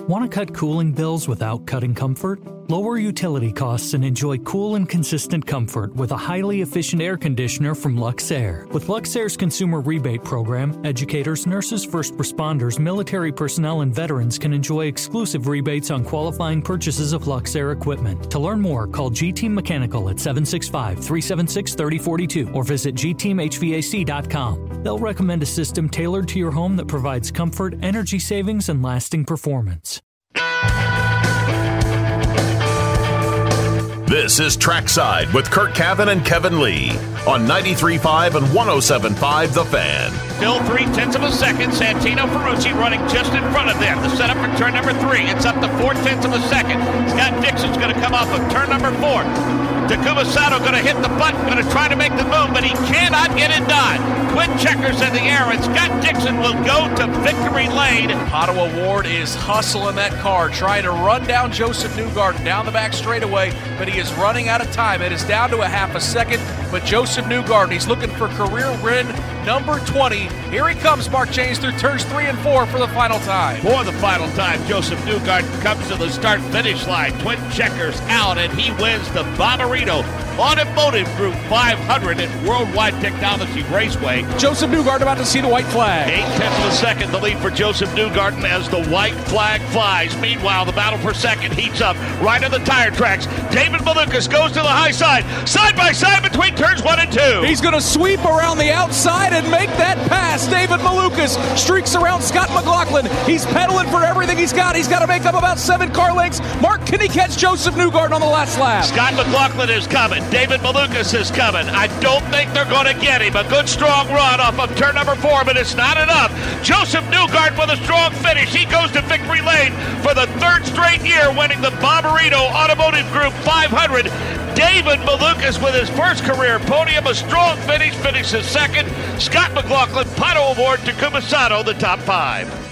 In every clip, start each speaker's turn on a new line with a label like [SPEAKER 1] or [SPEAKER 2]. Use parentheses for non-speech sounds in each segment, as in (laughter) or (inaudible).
[SPEAKER 1] Want to cut cooling bills without cutting comfort? Lower utility costs and enjoy cool and consistent comfort with a highly efficient air conditioner from Luxair. With Luxair's consumer rebate program, educators, nurses, first responders, military personnel, and veterans can enjoy exclusive rebates on qualifying purchases of Luxair equipment. To learn more, call G Team Mechanical at 765 376 3042 or visit gteamhvac.com. They'll recommend a system tailored to your home that provides comfort, energy savings, and lasting performance.
[SPEAKER 2] This is Trackside with Curt Cavin and Kevin Lee on 93.5 and 107.5 The Fan.
[SPEAKER 3] Still three tenths of a second. Santino Ferrucci running just in front of them. The setup for turn number three. It's up to four tenths of a second. Scott Dixon's going to come off of turn number four. Takuma Sato going to hit the button, going to try to make the move, but he cannot get it done. Twin checkers in the air, and Scott Dixon will go to victory lane.
[SPEAKER 4] Pato O'Ward is hustling that car, trying to run down Josef Newgarden down the back straightaway, but he is running out of time. It is down to a half a second, but Josef Newgarden, he's looking for career win number 20. Here he comes, Mark Jaynes, through turns three and four for the final time.
[SPEAKER 3] For the final time, Josef Newgarden comes to the start finish line. Twin checkers out, and he wins the Bommarito Automotive Group 500 at Worldwide Technology Raceway.
[SPEAKER 4] Josef Newgarden about to see the white flag.
[SPEAKER 3] Eight tenths of a second, the lead for Josef Newgarden as the white flag flies. Meanwhile, the battle for second heats up right on the tire tracks. David Malukas goes to the high side, side by side between turns one and two.
[SPEAKER 4] He's going to sweep around the outside and make that pass. David Malukas streaks around Scott McLaughlin. He's pedaling for everything he's got. He's got to make up about seven car lengths. Mark, can he catch Josef Newgarden on the last lap?
[SPEAKER 3] Scott McLaughlin is coming. David Malukas is coming. I don't think they're going to get him. A good strong run off of turn number four, but it's not enough. Josef Newgarden with a strong finish. He goes to victory lane for the third straight year, winning the Bommarito Automotive Group 500. David Malukas with his first career podium, a strong finish, finishes second. Scott McLaughlin, Pato O'Ward Takuma Sato, the top five.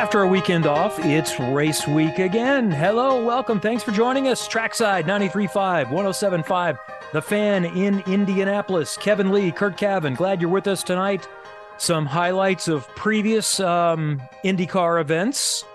[SPEAKER 5] After a weekend off, it's race week again. Hello, welcome. Thanks for joining us. Trackside 93.5, 107.5, The Fan in Indianapolis. Kevin Lee, Curt Cavin, glad you're with us tonight. Some highlights of previous um, IndyCar events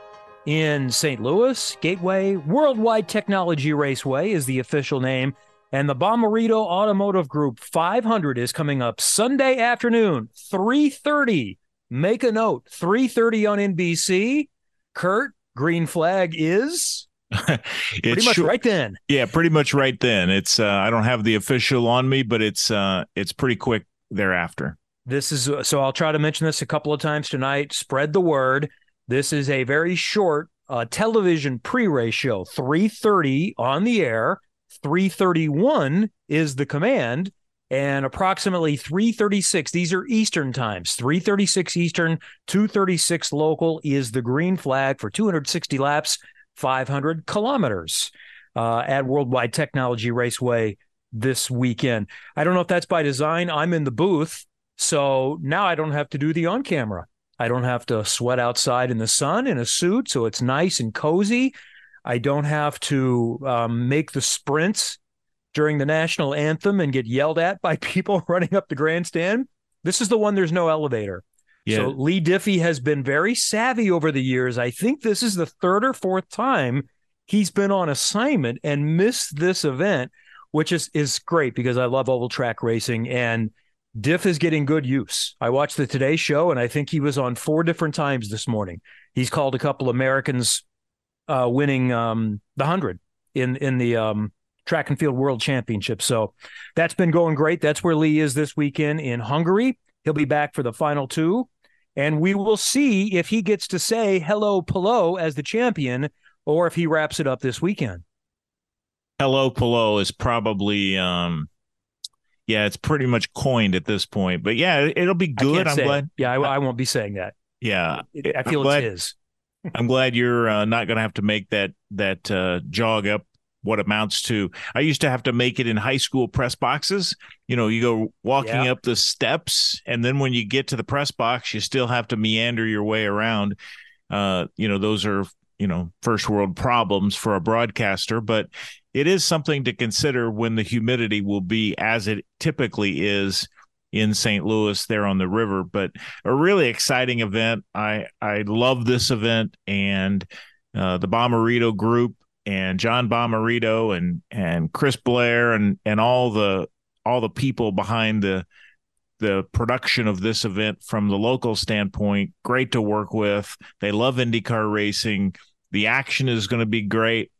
[SPEAKER 5] in St. Louis, Gateway, Worldwide Technology Raceway is the official name. And the Bommarito Automotive Group 500 is coming up Sunday afternoon, 330 make a note 3.30 on nbc Curt green flag is? (laughs) Pretty much right then.
[SPEAKER 6] Yeah pretty much right then. It's uh, i don't have the official on me but it's uh it's pretty quick thereafter.
[SPEAKER 5] This is uh, so i'll try to mention this a couple of times tonight. Spread the word. This is a very short uh, television pre-race show 3.30 on the air. 331 is the command and approximately 336 these are eastern times 336 eastern 236 local is the green flag for 260 laps 500 kilometers uh, at worldwide technology raceway this weekend. I don't know if that's by design. I'm in the booth so now i don't have to do the on camera. I don't have to sweat outside in the sun in a suit so it's nice and cozy. I don't have to um, make the sprints during the national anthem and get yelled at by (laughs) people running up the grandstand. This is the one there's no elevator. Yeah. So Leigh Diffey has been very savvy over the years. I think this is the third or fourth time he's been on assignment and missed this event, which is is great because I love oval track racing and Diff is getting good use. I watched the Today Show and I think he was on four different times this morning. He's called a couple Americans uh, winning um, the hundred in in the um, track and field world championship. So that's been going great. That's where Leigh is this weekend in Hungary. He'll be back for the final two. And we will see if he gets to say hello, Palou, as the champion, or if he wraps it up this weekend.
[SPEAKER 6] Hello, Palou is probably, um, yeah, it's pretty much coined at this point. But yeah, it'll be good. I'm glad.
[SPEAKER 5] It. Yeah, I, I, won't be saying that.
[SPEAKER 6] Yeah,
[SPEAKER 5] I feel
[SPEAKER 6] I'm glad,
[SPEAKER 5] it's his.
[SPEAKER 6] I'm glad you're uh, not going to have to make that that uh, jog up what amounts to I used to have to make it in high school press boxes. You know, you go walking yeah. up the steps and then when you get to the press box, you still have to meander your way around. Uh, you know, those are, you know, first world problems for a broadcaster, but it is something to consider when the humidity will be as it typically is in St. Louis there on the river. But a really exciting event. I I love this event and uh, the Bommarito group and John Bommarito and and Chris Blair and and all the all the people behind the the production of this event from the local standpoint. Great to work with. They love IndyCar racing. The action is going to be great.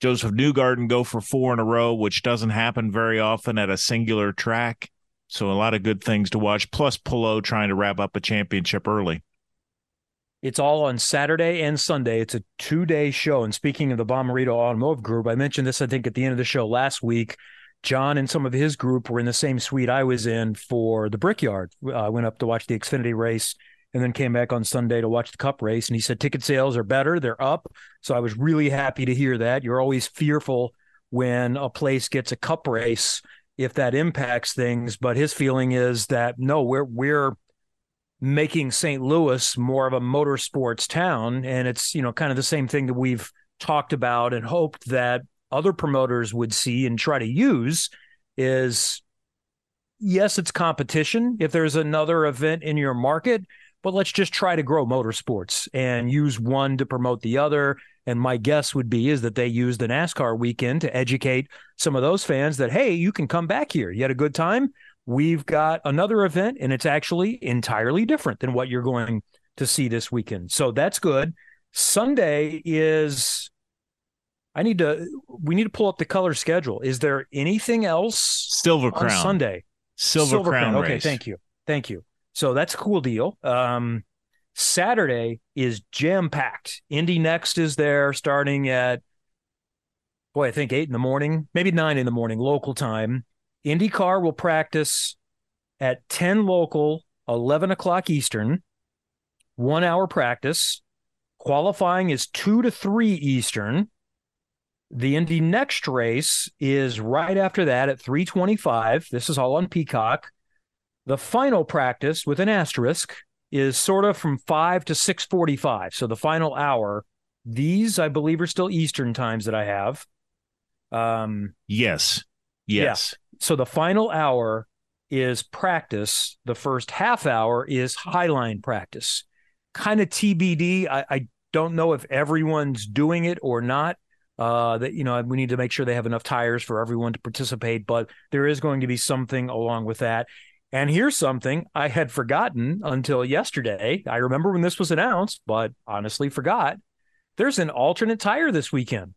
[SPEAKER 6] Josef Newgarden go for four in a row, which doesn't happen very often at a singular track. So a lot of good things to watch. Plus Palou trying to wrap up a championship early.
[SPEAKER 5] It's all on Saturday and Sunday. It's a two day show. And speaking of the Bommarito Automotive Group, I mentioned this, I think, at the end of the show last week. John and some of his group were in the same suite I was in for the Brickyard. Uh, I went up to watch the Xfinity race and then came back on Sunday to watch the Cup race. And he said ticket sales are better, they're up. So I was really happy to hear that. You're always fearful when a place gets a Cup race if that impacts things, but his feeling is that no, we're we're making St. Louis more of a motorsports town, and it's you know kind of the same thing that we've talked about and hoped that other promoters would see and try to use is yes, it's competition. If there's another event in your market, but let's just try to grow motorsports and use one to promote the other. And my guess would be is that they use the NASCAR weekend to educate some of those fans that hey, you can come back here. You had a good time. We've got another event, and it's actually entirely different than what you're going to see this weekend. So that's good. Sunday is I need to we need to pull up the color schedule. Is there anything else
[SPEAKER 6] Silver Crown
[SPEAKER 5] Sunday?
[SPEAKER 6] Silver, Silver Crown. Crown.
[SPEAKER 5] Okay, thank you. Thank you. So that's a cool deal. Um, Saturday is jam packed. Indy Next is there starting at, boy, I think eight in the morning, maybe nine in the morning, local time. IndyCar will practice at 10 local, 11 o'clock Eastern, one hour practice. Qualifying is two to three Eastern. The Indy Next race is right after that at 325. This is all on Peacock. The final practice with an asterisk is sort of from 5 to 6:45. So the final hour. These I believe are still Eastern times that I have.
[SPEAKER 6] Um yes. Yes.
[SPEAKER 5] Yeah. So the final hour is practice. The first half hour is highline practice. Kind of TBD. I, I don't know if everyone's doing it or not. Uh, that you know we need to make sure they have enough tires for everyone to participate, but there is going to be something along with that. And here's something I had forgotten until yesterday. I remember when this was announced, but honestly forgot. There's an alternate tire this weekend.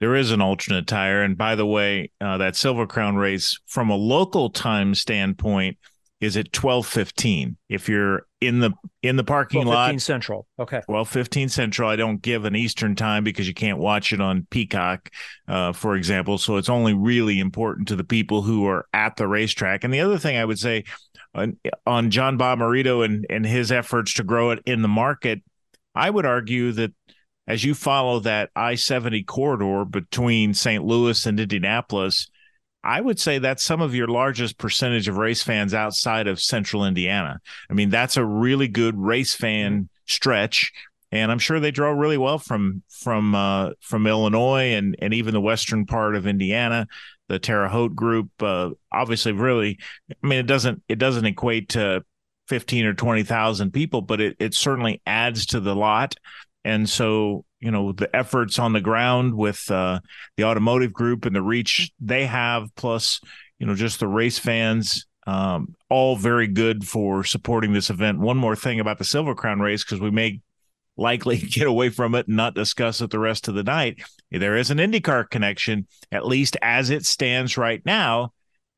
[SPEAKER 6] There is an alternate tire. And by the way, uh, that Silver Crown race, from a local time standpoint, is at 12:15. If you're in the in the parking lot
[SPEAKER 5] Central. Okay.
[SPEAKER 6] 12:15 Central. I don't give an Eastern time because you can't watch it on Peacock uh, for example, so it's only really important to the people who are at the racetrack. And the other thing I would say on, on John Bommarito and and his efforts to grow it in the market, I would argue that as you follow that I-70 corridor between St. Louis and Indianapolis, I would say that's some of your largest percentage of race fans outside of central Indiana. I mean, that's a really good race fan stretch. And I'm sure they draw really well from from uh, from Illinois and and even the western part of Indiana. The Terre Haute group, uh, obviously, really. I mean, it doesn't it doesn't equate to fifteen or twenty thousand people, but it it certainly adds to the lot. And so you know the efforts on the ground with uh, the automotive group and the reach they have, plus you know just the race fans, um, all very good for supporting this event. One more thing about the Silver Crown race because we may likely (laughs) get away from it and not discuss it the rest of the night. There is an IndyCar connection, at least as it stands right now.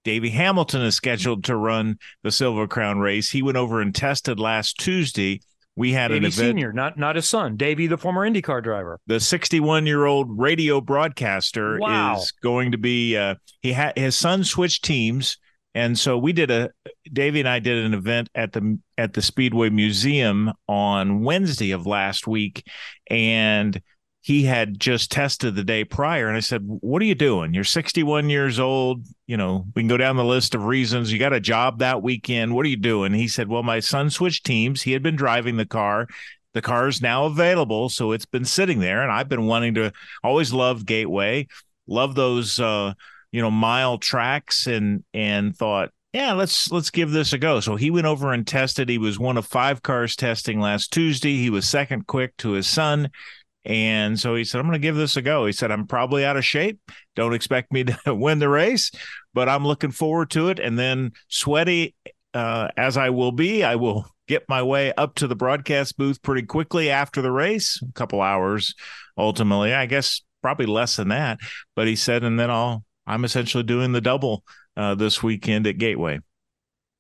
[SPEAKER 6] Davey Hamilton is scheduled to run the Silver Crown race. He went over and tested last Tuesday we had
[SPEAKER 5] Davey
[SPEAKER 6] an event.
[SPEAKER 5] Senior, not not his son, Davey, the former IndyCar driver.
[SPEAKER 6] The 61 year old radio broadcaster wow. is going to be. Uh, he had his son switched teams, and so we did a. Davey and I did an event at the at the Speedway Museum on Wednesday of last week, and he had just tested the day prior and i said what are you doing you're 61 years old you know we can go down the list of reasons you got a job that weekend what are you doing he said well my son switched teams he had been driving the car the car is now available so it's been sitting there and i've been wanting to always love gateway love those uh you know mile tracks and and thought yeah, let's let's give this a go. So he went over and tested. He was one of five cars testing last Tuesday. He was second quick to his son. And so he said, I'm going to give this a go. He said, I'm probably out of shape. Don't expect me (laughs) to win the race, but I'm looking forward to it. And then, sweaty uh, as I will be, I will get my way up to the broadcast booth pretty quickly after the race, a couple hours ultimately. I guess probably less than that. But he said, and then I'll, I'm essentially doing the double uh, this weekend at Gateway.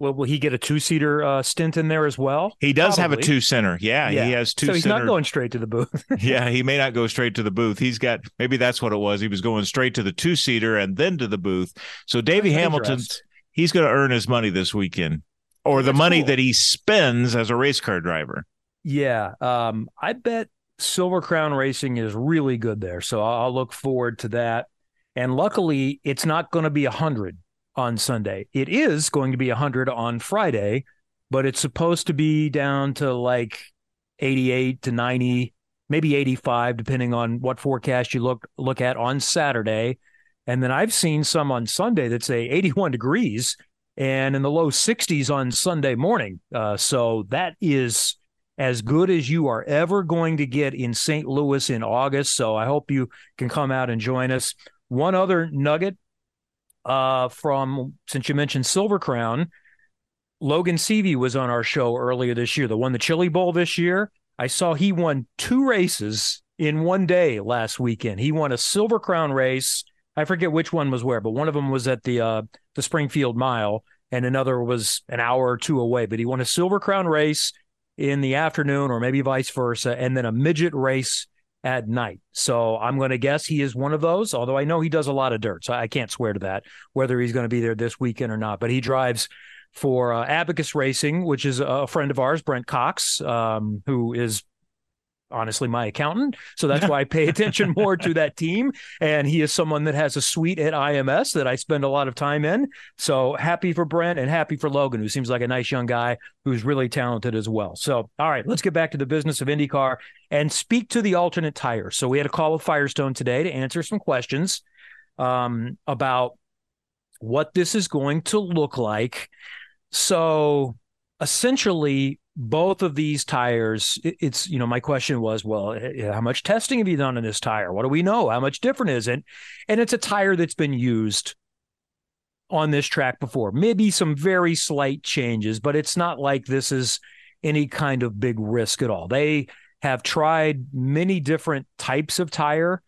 [SPEAKER 5] Well, will he get a two seater uh, stint in there as well?
[SPEAKER 6] He does Probably. have a two center. Yeah, yeah, he has two.
[SPEAKER 5] So he's center. not going straight to the booth. (laughs)
[SPEAKER 6] yeah, he may not go straight to the booth. He's got maybe that's what it was. He was going straight to the two seater and then to the booth. So Davey Hamilton, he's going to earn his money this weekend, or the money cool. that he spends as a race car driver.
[SPEAKER 5] Yeah, um, I bet Silver Crown Racing is really good there. So I'll look forward to that. And luckily, it's not going to be a hundred on Sunday. It is going to be 100 on Friday, but it's supposed to be down to like 88 to 90, maybe 85 depending on what forecast you look look at on Saturday. And then I've seen some on Sunday that say 81 degrees and in the low 60s on Sunday morning. Uh, so that is as good as you are ever going to get in St. Louis in August. So I hope you can come out and join us. One other nugget uh, from since you mentioned Silver Crown, Logan Seavey was on our show earlier this year. The won the Chili Bowl this year. I saw he won two races in one day last weekend. He won a Silver Crown race. I forget which one was where, but one of them was at the uh, the Springfield Mile, and another was an hour or two away. But he won a Silver Crown race in the afternoon, or maybe vice versa, and then a midget race at night. So I'm going to guess he is one of those, although I know he does a lot of dirt. So I can't swear to that, whether he's going to be there this weekend or not. But he drives for uh, Abacus Racing, which is a friend of ours, Brent Cox, um, who is honestly my accountant. So that's why I pay (laughs) attention more to that team. And he is someone that has a suite at IMS that I spend a lot of time in. So happy for Brent and happy for Logan, who seems like a nice young guy who's really talented as well. So, all right, let's get back to the business of IndyCar and speak to the alternate tire. So we had a call with Firestone today to answer some questions um, about what this is going to look like. So essentially both of these tires it's you know my question was well eh, eh, how much testing have you done on this tire? What do we know? How much different is it? And it's a tire that's been used on this track before. Maybe some very slight changes but it's not like this is any kind of big risk at all. They have tried many different types of tire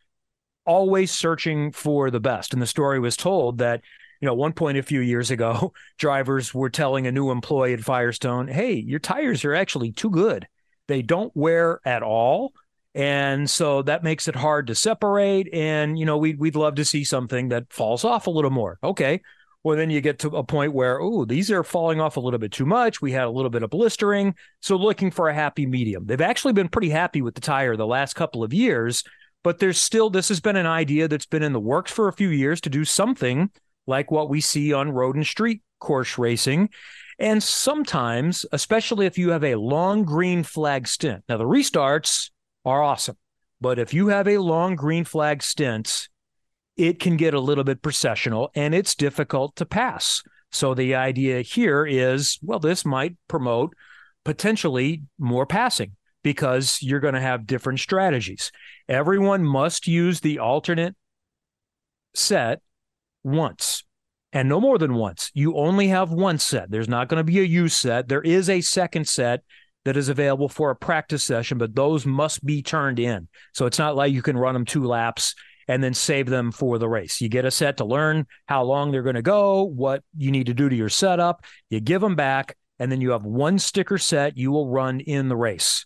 [SPEAKER 5] always searching for the best. And the story was told that you know, one point a few years ago, (laughs) drivers were telling a new employee at Firestone, hey, your tires are actually too good. They don't wear at all. And so that makes it hard to separate. And, you know, we'd, we'd love to see something that falls off a little more. Okay. Well, then you get to a point where, oh, these are falling off a little bit too much. We had a little bit of blistering. So looking for a happy medium. They've actually been pretty happy with the tire the last couple of years, but there's still, this has been an idea that's been in the works for a few years to do something like what we see on road and street course racing. And sometimes, especially if you have a long green flag stint, now the restarts are awesome, but if you have a long green flag stint, it can get a little bit processional and it's difficult to pass. So the idea here is well, this might promote potentially more passing because you're going to have different strategies. Everyone must use the alternate set once and no more than once. You only have one set. There's not going to be a use set. There is a second set that is available for a practice session, but those must be turned in. So it's not like you can run them two laps and then save them for the race. You get a set to learn how long they're going to go, what you need to do to your setup. You give them back, and then you have one sticker set you will run in the race.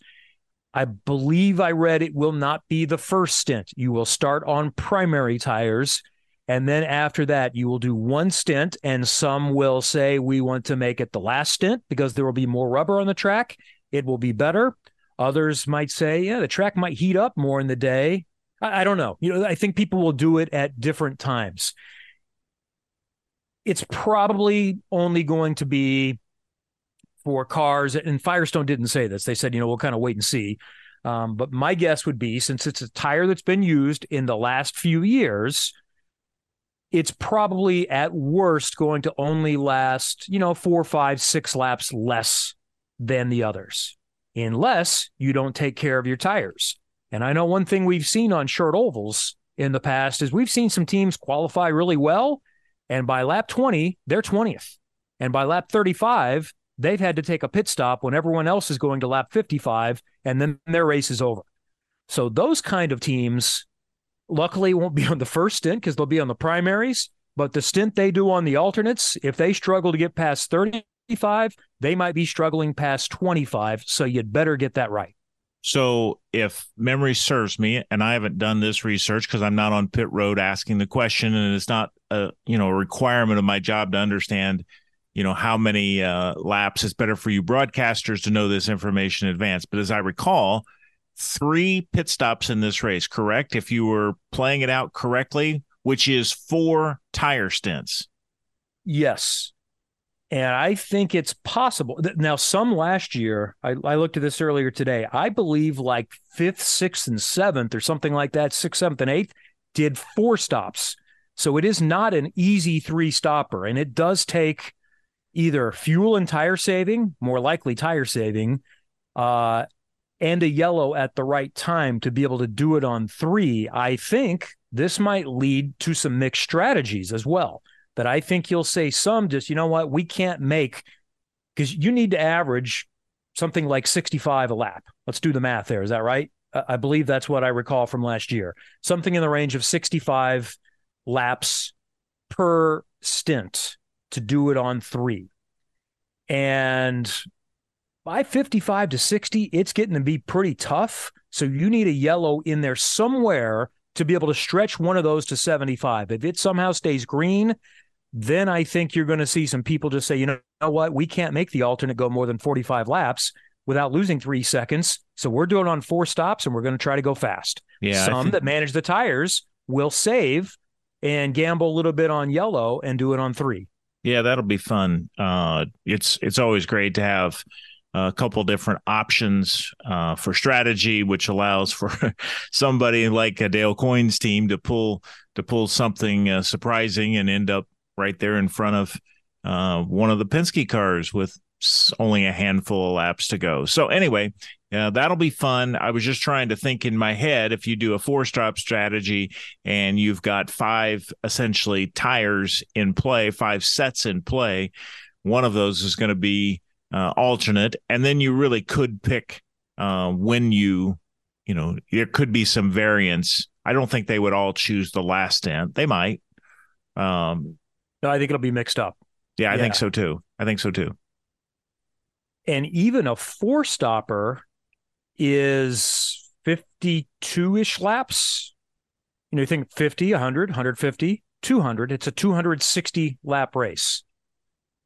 [SPEAKER 5] I believe I read it will not be the first stint. You will start on primary tires and then after that, you will do one stint, and some will say we want to make it the last stint because there will be more rubber on the track. It will be better. Others might say, yeah, the track might heat up more in the day. I, I don't know. You know, I think people will do it at different times. It's probably only going to be for cars, and Firestone didn't say this. They said, you know, we'll kind of wait and see. Um, but my guess would be since it's a tire that's been used in the last few years, it's probably at worst going to only last, you know, four, five, six laps less than the others, unless you don't take care of your tires. And I know one thing we've seen on short ovals in the past is we've seen some teams qualify really well. And by lap 20, they're 20th. And by lap 35, they've had to take a pit stop when everyone else is going to lap 55, and then their race is over. So those kind of teams luckily it won't be on the first stint because they'll be on the primaries. But the stint they do on the alternates, if they struggle to get past 35, they might be struggling past 25. So you'd better get that right.
[SPEAKER 6] So, if memory serves me, and I haven't done this research because I'm not on pit road asking the question, and it's not a you know a requirement of my job to understand, you know how many uh, laps. It's better for you broadcasters to know this information in advance. But as I recall, three pit stops in this race, correct? If you were playing it out correctly, which is four tire stints.
[SPEAKER 5] Yes. And I think it's possible. Now, some last year, I, I, looked at this earlier today. I believe like fifth, sixth, and seventh, or something like that, sixth, seventh, and eighth, did four stops. So it is not an easy three stopper. And it does take either fuel and tire saving, more likely tire saving, uh, and a yellow at the right time to be able to do it on three. I think this might lead to some mixed strategies as well that I think you'll say some just, you know what, we can't make because you need to average something like 65 a lap. Let's do the math there. Is that right? I believe that's what I recall from last year. Something in the range of 65 laps per stint to do it on three. And by 55 to 60, it's getting to be pretty tough. So you need a yellow in there somewhere to be able to stretch one of those to 75. If it somehow stays green, then I think you're going to see some people just say, you know, you know what, we can't make the alternate go more than 45 laps without losing three seconds. So we're doing on four stops and we're going to try to go fast. Yeah, some think- that manage the tires will save and gamble a little bit on yellow and do it on three.
[SPEAKER 6] Yeah, that'll be fun. Uh, it's it's always great to have a couple different options uh, for strategy, which allows for (laughs) somebody like a Dale Coyne's team to pull to pull something uh, surprising and end up right there in front of uh, one of the Penske cars with only a handful of laps to go. So anyway, uh, that'll be fun. I was just trying to think in my head if you do a four stop strategy and you've got five essentially tires in play, five sets in play, one of those is going to be uh, alternate, and then you really could pick uh, when you, you know, there could be some variance. I don't think they would all choose the last stint. They might. Um,
[SPEAKER 5] no, I think it'll be mixed up.
[SPEAKER 6] Yeah, I yeah. think so too. I think so too.
[SPEAKER 5] And even a four stopper is 52 ish laps. You know, you think 50, 100, 150, 200. It's a 260 lap race.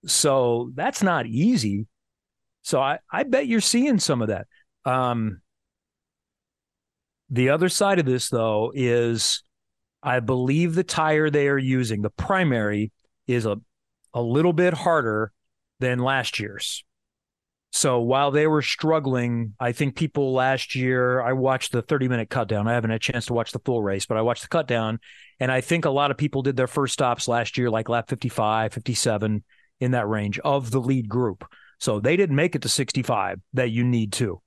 [SPEAKER 5] So that's not easy. So I, I bet you're seeing some of that. Um, the other side of this, though, is I believe the tire they are using, the primary, is a, a little bit harder than last year's. So while they were struggling, I think people last year, I watched the 30 minute cut down. I haven't had a chance to watch the full race, but I watched the cut down. And I think a lot of people did their first stops last year, like lap 55, 57 in that range of the lead group. So they didn't make it to 65 that you need to.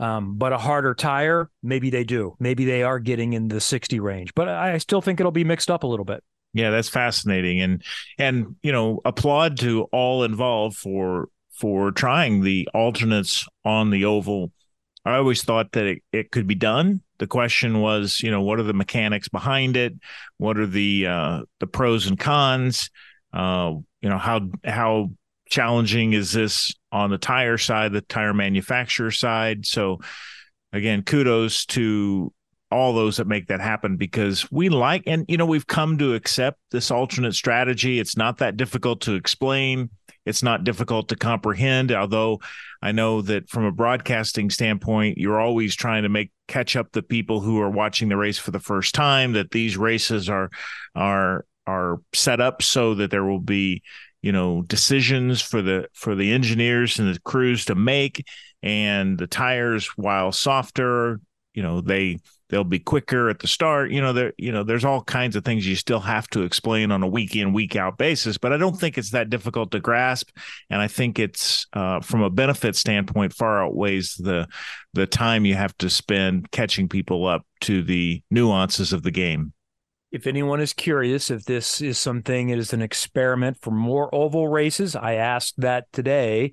[SPEAKER 5] Um, but a harder tire, maybe they do. Maybe they are getting in the 60 range, but I still think it'll be mixed up a little bit.
[SPEAKER 6] Yeah, that's fascinating, and and you know, applaud to all involved for for trying the alternates on the oval. I always thought that it, it could be done. The question was, you know, what are the mechanics behind it? What are the uh, the pros and cons? Uh, you know, how how challenging is this on the tire side, the tire manufacturer side? So, again, kudos to all those that make that happen because we like and you know we've come to accept this alternate strategy it's not that difficult to explain it's not difficult to comprehend although i know that from a broadcasting standpoint you're always trying to make catch up the people who are watching the race for the first time that these races are are are set up so that there will be you know decisions for the for the engineers and the crews to make and the tires while softer you know they they'll be quicker at the start. You know, there you know there's all kinds of things you still have to explain on a week in week out basis, but I don't think it's that difficult to grasp, and I think it's uh, from a benefit standpoint far outweighs the the time you have to spend catching people up to the nuances of the game.
[SPEAKER 5] If anyone is curious if this is something, it is an experiment for more oval races. I asked that today,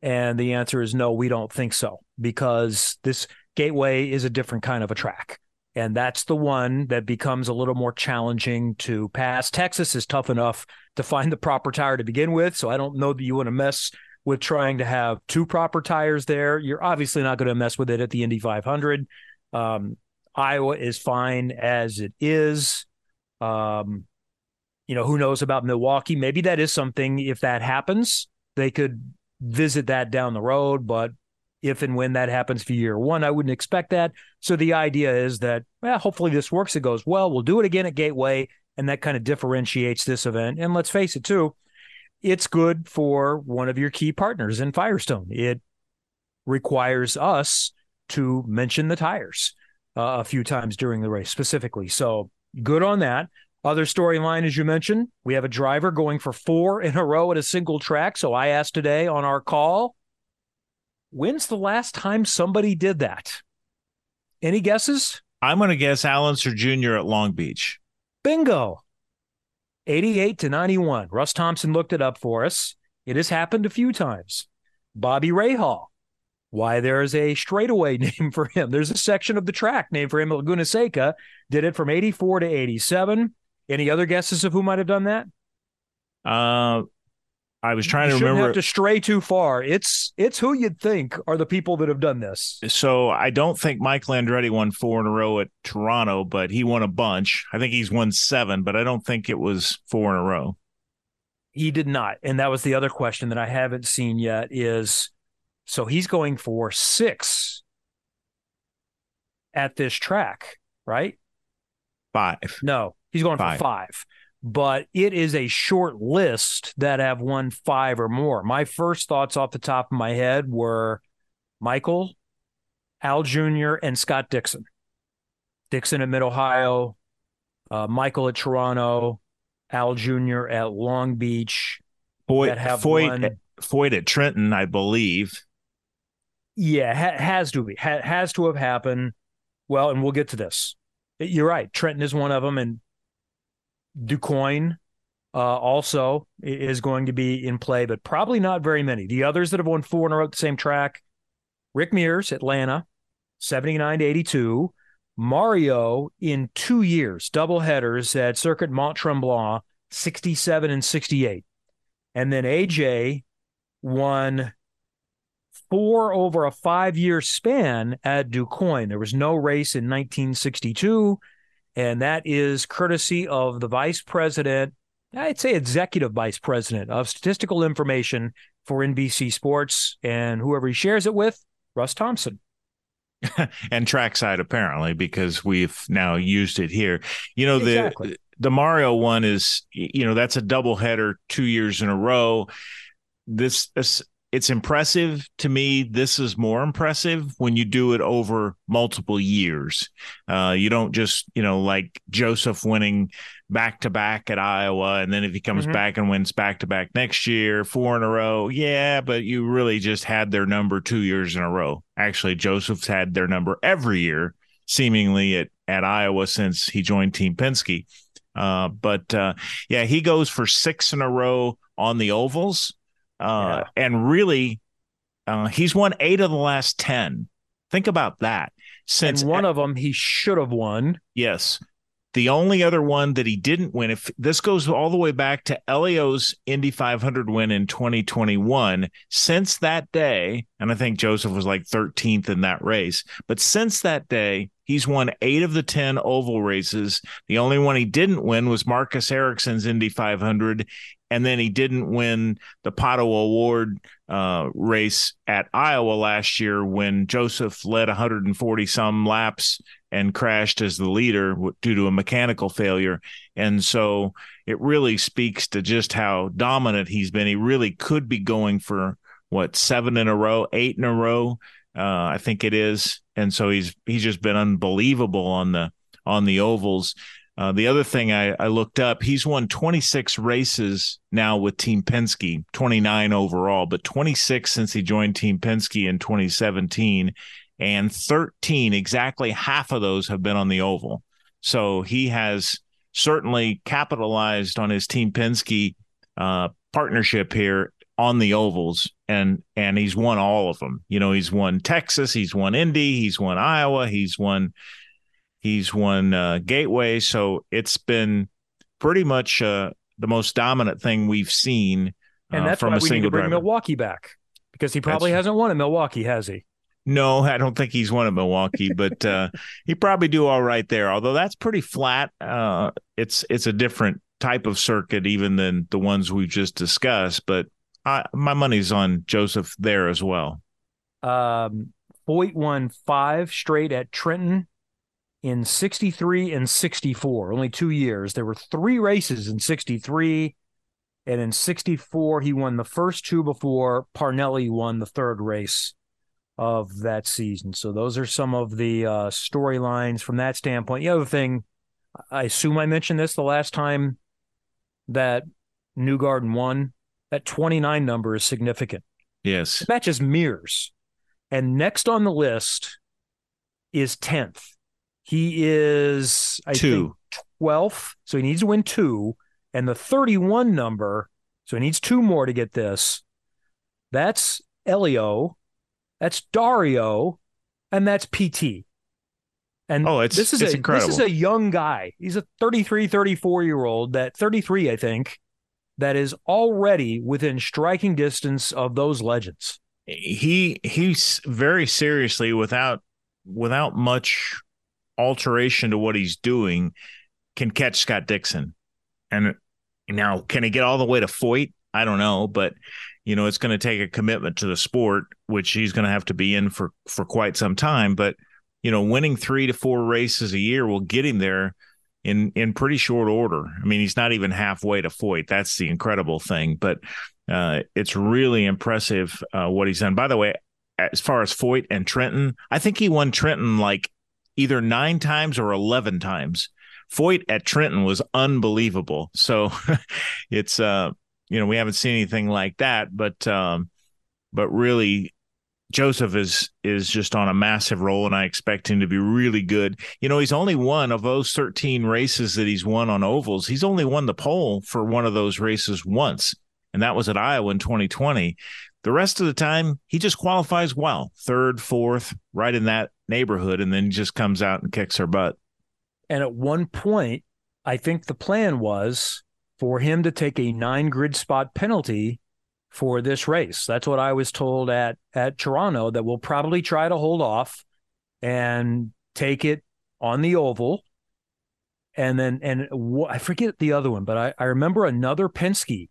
[SPEAKER 5] and the answer is no, we don't think so because this Gateway is a different kind of a track. And that's the one that becomes a little more challenging to pass. Texas is tough enough to find the proper tire to begin with. So I don't know that you want to mess with trying to have two proper tires there. You're obviously not going to mess with it at the Indy 500. Um, Iowa is fine as it is. Um, you know, who knows about Milwaukee? Maybe that is something. If that happens, they could visit that down the road. But if and when that happens for year one, I wouldn't expect that. So the idea is that, well, hopefully this works. It goes well. We'll do it again at Gateway, and that kind of differentiates this event. And let's face it, too, it's good for one of your key partners in Firestone. It requires us to mention the tires uh, a few times during the race specifically. So good on that. Other storyline, as you mentioned, we have a driver going for four in a row at a single track. So I asked today on our call, when's the last time somebody did that? Any guesses?
[SPEAKER 6] I'm going to guess Al Unser Jr. at Long Beach.
[SPEAKER 5] Bingo. 88 to 91. Russ Thompson looked it up for us. It has happened a few times. Bobby Rahal. Why there's a straightaway (laughs) name for him. There's a section of the track named for him. Laguna Seca did it from 84 to 87. Any other guesses of who might have done that?
[SPEAKER 6] Uh, I was trying
[SPEAKER 5] you
[SPEAKER 6] to remember
[SPEAKER 5] have to stray too far. It's it's who you'd think are the people that have done this.
[SPEAKER 6] So I don't think Mike Andretti won four in a row at Toronto, but he won a bunch. I think he's won seven, but I don't think it was four in a row.
[SPEAKER 5] He did not, and that was the other question that I haven't seen yet. Is so he's going for six at this track, right?
[SPEAKER 6] Five.
[SPEAKER 5] No, he's going five. for five. But it is a short list that have won five or more. My first thoughts off the top of my head were Michael, Al Jr., and Scott Dixon. Dixon at Mid Ohio, uh, Michael at Toronto, Al Jr. at Long Beach.
[SPEAKER 6] Boy, Foyt, Foyt at Trenton, I believe.
[SPEAKER 5] Yeah, ha- has to be ha- has to have happened. Well, and we'll get to this. You're right. Trenton is one of them, and Du Quoin uh, also is going to be in play, but probably not very many. The others that have won four in a row at the same track: Rick Mears, Atlanta, seventy nine to eighty two. Mario in two years, double headers at Circuit Mont Tremblant, 67 and 68. And then AJ won four over a five year span at Du Quoin. There was no race in 1962, and that is courtesy of the vice president, I'd say executive vice president of statistical information for NBC Sports, and whoever he shares it with, Russ Thompson. (laughs)
[SPEAKER 6] and trackside apparently because we've now used it here. You know the exactly. the Mario one is you know that's a double header two years in a row. This, this it's impressive to me. This is more impressive when you do it over multiple years. Uh, you don't just, you know, like Josef winning back to back at Iowa, and then if he comes mm-hmm. back and wins back to back next year, four in a row, yeah, but you really just had their number two years in a row. Actually, Josef's had their number every year, seemingly at at Iowa since he joined Team Penske. Uh, but uh, yeah, he goes for six in a row on the ovals uh, yeah. and really, uh, he's won eight of the last 10. Think about that.
[SPEAKER 5] Since and one of them he should have won.
[SPEAKER 6] Yes. The only other one that he didn't win, if this goes all the way back to Helio's Indy 500 win in 2021, since that day, and I think Josef was like 13th in that race, but since that day, he's won eight of the 10 oval races. The only one he didn't win was Marcus Ericsson's Indy 500 and then he didn't win the Pato O'Ward uh, race at Iowa last year when Joseph led 140 some laps and crashed as the leader due to a mechanical failure. And so it really speaks to just how dominant he's been. He really could be going for what seven in a row, eight in a row. Uh, I think it is, and so he's he's just been unbelievable on the on the ovals. Uh, the other thing I, I, looked up, he's won 26 races now with Team Penske, 29 overall, but 26 since he joined Team Penske in 2017, and 13, exactly half of those have been on the oval. So he has certainly capitalized on his Team Penske uh, partnership here on the ovals, and and he's won all of them. You know, he's won Texas, he's won Indy, he's won Iowa, he's won He's won uh, Gateway, so it's been pretty much uh, the most dominant thing we've seen.
[SPEAKER 5] and uh, that's
[SPEAKER 6] from
[SPEAKER 5] why
[SPEAKER 6] a
[SPEAKER 5] we
[SPEAKER 6] single
[SPEAKER 5] need to bring
[SPEAKER 6] driver.
[SPEAKER 5] Milwaukee back because he probably
[SPEAKER 6] That's-
[SPEAKER 5] hasn't won in Milwaukee, has he?
[SPEAKER 6] No, I don't think he's won at Milwaukee, but uh, (laughs) he probably do all right there. Although that's pretty flat. Uh, it's it's a different type of circuit even than the ones we've just discussed. But I, my money's on Josef there as well.
[SPEAKER 5] Um, Foyt won five straight at Trenton in 63 and 64, only two years. There were three races in 63. And in 64, he won the first two before Parnelli won the third race of that season. So those are some of the uh, storylines from that standpoint. The other thing, I assume I mentioned this the last time that Newgarden won. That 29 number is significant
[SPEAKER 6] Yes,
[SPEAKER 5] matches Mears. And next on the list is 10th. He is I
[SPEAKER 6] Two.
[SPEAKER 5] think 12th, so he needs to win two. And the 31 number, so he needs two more to get this. That's Helio, that's Dario, and that's PT. And
[SPEAKER 6] Oh, it's-
[SPEAKER 5] this is
[SPEAKER 6] it's
[SPEAKER 5] a
[SPEAKER 6] incredible.
[SPEAKER 5] this is a young guy. He's a 33, 34 year old that 33, I think, that is already within striking distance of those legends.
[SPEAKER 6] he he's very seriously without without much alteration to what he's doing can catch Scott Dixon. And now can he get all the way to Foyt? I don't know, but you know, it's going to take a commitment to the sport, which he's going to have to be in for for quite some time, but you know, winning 3 to 4 races a year will get him there in in pretty short order. I mean, he's not even halfway to Foyt. That's the incredible thing, but uh, it's really impressive uh, what he's done. By the way, as far as Foyt and Trenton, I think he won Trenton like either nine times or 11 times. Foyt at Trenton was unbelievable. So (laughs) it's, uh, you know, we haven't seen anything like that, but, um, but really, Josef is is just on a massive roll, and I expect him to be really good. You know, he's only won of those 13 races that he's won on ovals. He's only won the pole for one of those races once, and that was at Iowa in 2020. The rest of the time, he just qualifies well, third, fourth, right in that neighborhood, and then just comes out and kicks her butt.
[SPEAKER 5] And at one point, I think the plan was for him to take a nine grid spot penalty for this race. That's what I was told at at Toronto that we'll probably try to hold off and take it on the oval. And then and I forget the other one, but I, I remember another Penske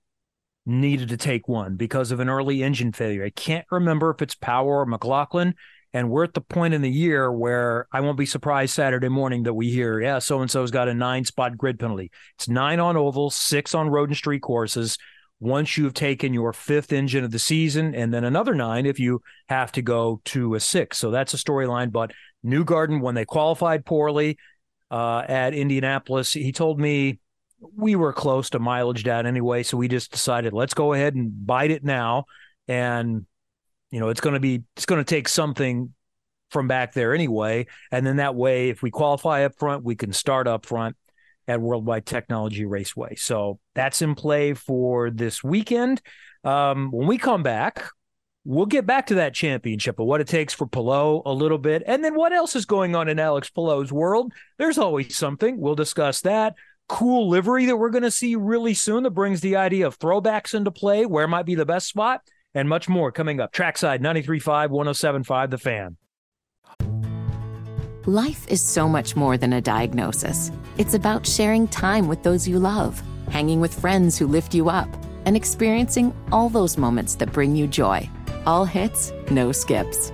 [SPEAKER 5] needed to take one because of an early engine failure. I can't remember if it's Power or McLaughlin. And we're at the point in the year where I won't be surprised Saturday morning that we hear, yeah, so and so's got a nine spot grid penalty. It's nine on ovals, six on road and street courses. Once you've taken your fifth engine of the season, and then another nine if you have to go to a six. So that's a storyline. But Newgarden, when they qualified poorly uh, at Indianapolis, he told me we were close to mileage down anyway. So we just decided let's go ahead and bite it now. And you know, it's going to be it's going to take something from back there anyway, and then that way, if we qualify up front, we can start up front at Worldwide Technology Raceway. So that's in play for this weekend. Um, when we come back, we'll get back to that championship and what it takes for Palou a little bit, and then what else is going on in Alex Palou's world. There's always something. We'll discuss that. Cool livery that we're going to see really soon that brings the idea of throwbacks into play. Where might be the best spot? And much more coming up. Trackside 93.5, 107.5, The Fan.
[SPEAKER 7] Life is so much more than a diagnosis. It's about sharing time with those you love, hanging with friends who lift you up, and experiencing all those moments that bring you joy. All hits, no skips.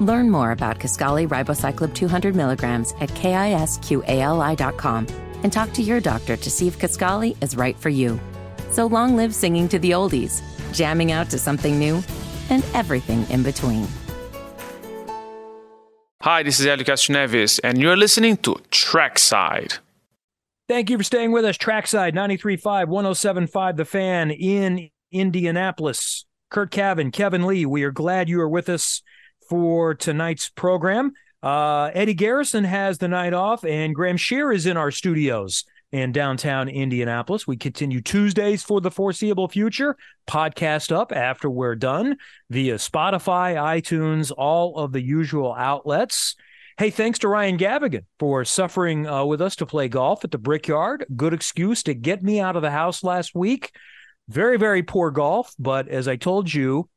[SPEAKER 7] Learn more about Kisqali Ribociclib 200 milligrams at kisqali.com and talk to your doctor to see if Kisqali is right for you. So long live singing to the oldies, jamming out to something new, and everything in between.
[SPEAKER 8] Hi, this is Helio Castroneves, and you're listening to Trackside.
[SPEAKER 5] Thank you for staying with us. Trackside 93.5, 107.5, The Fan in Indianapolis. Curt Cavin, Kevin Lee, we are glad you are with us for tonight's program. Uh, Eddie Garrison has the night off, and Graham Shear is in our studios in downtown Indianapolis. We continue Tuesdays for the foreseeable future. Podcast up after we're done via Spotify, iTunes, all of the usual outlets. Hey, thanks to Ryan Gavigan for suffering uh, with us to play golf at the Brickyard. Good excuse to get me out of the house last week. Very, very poor golf. But as I told you,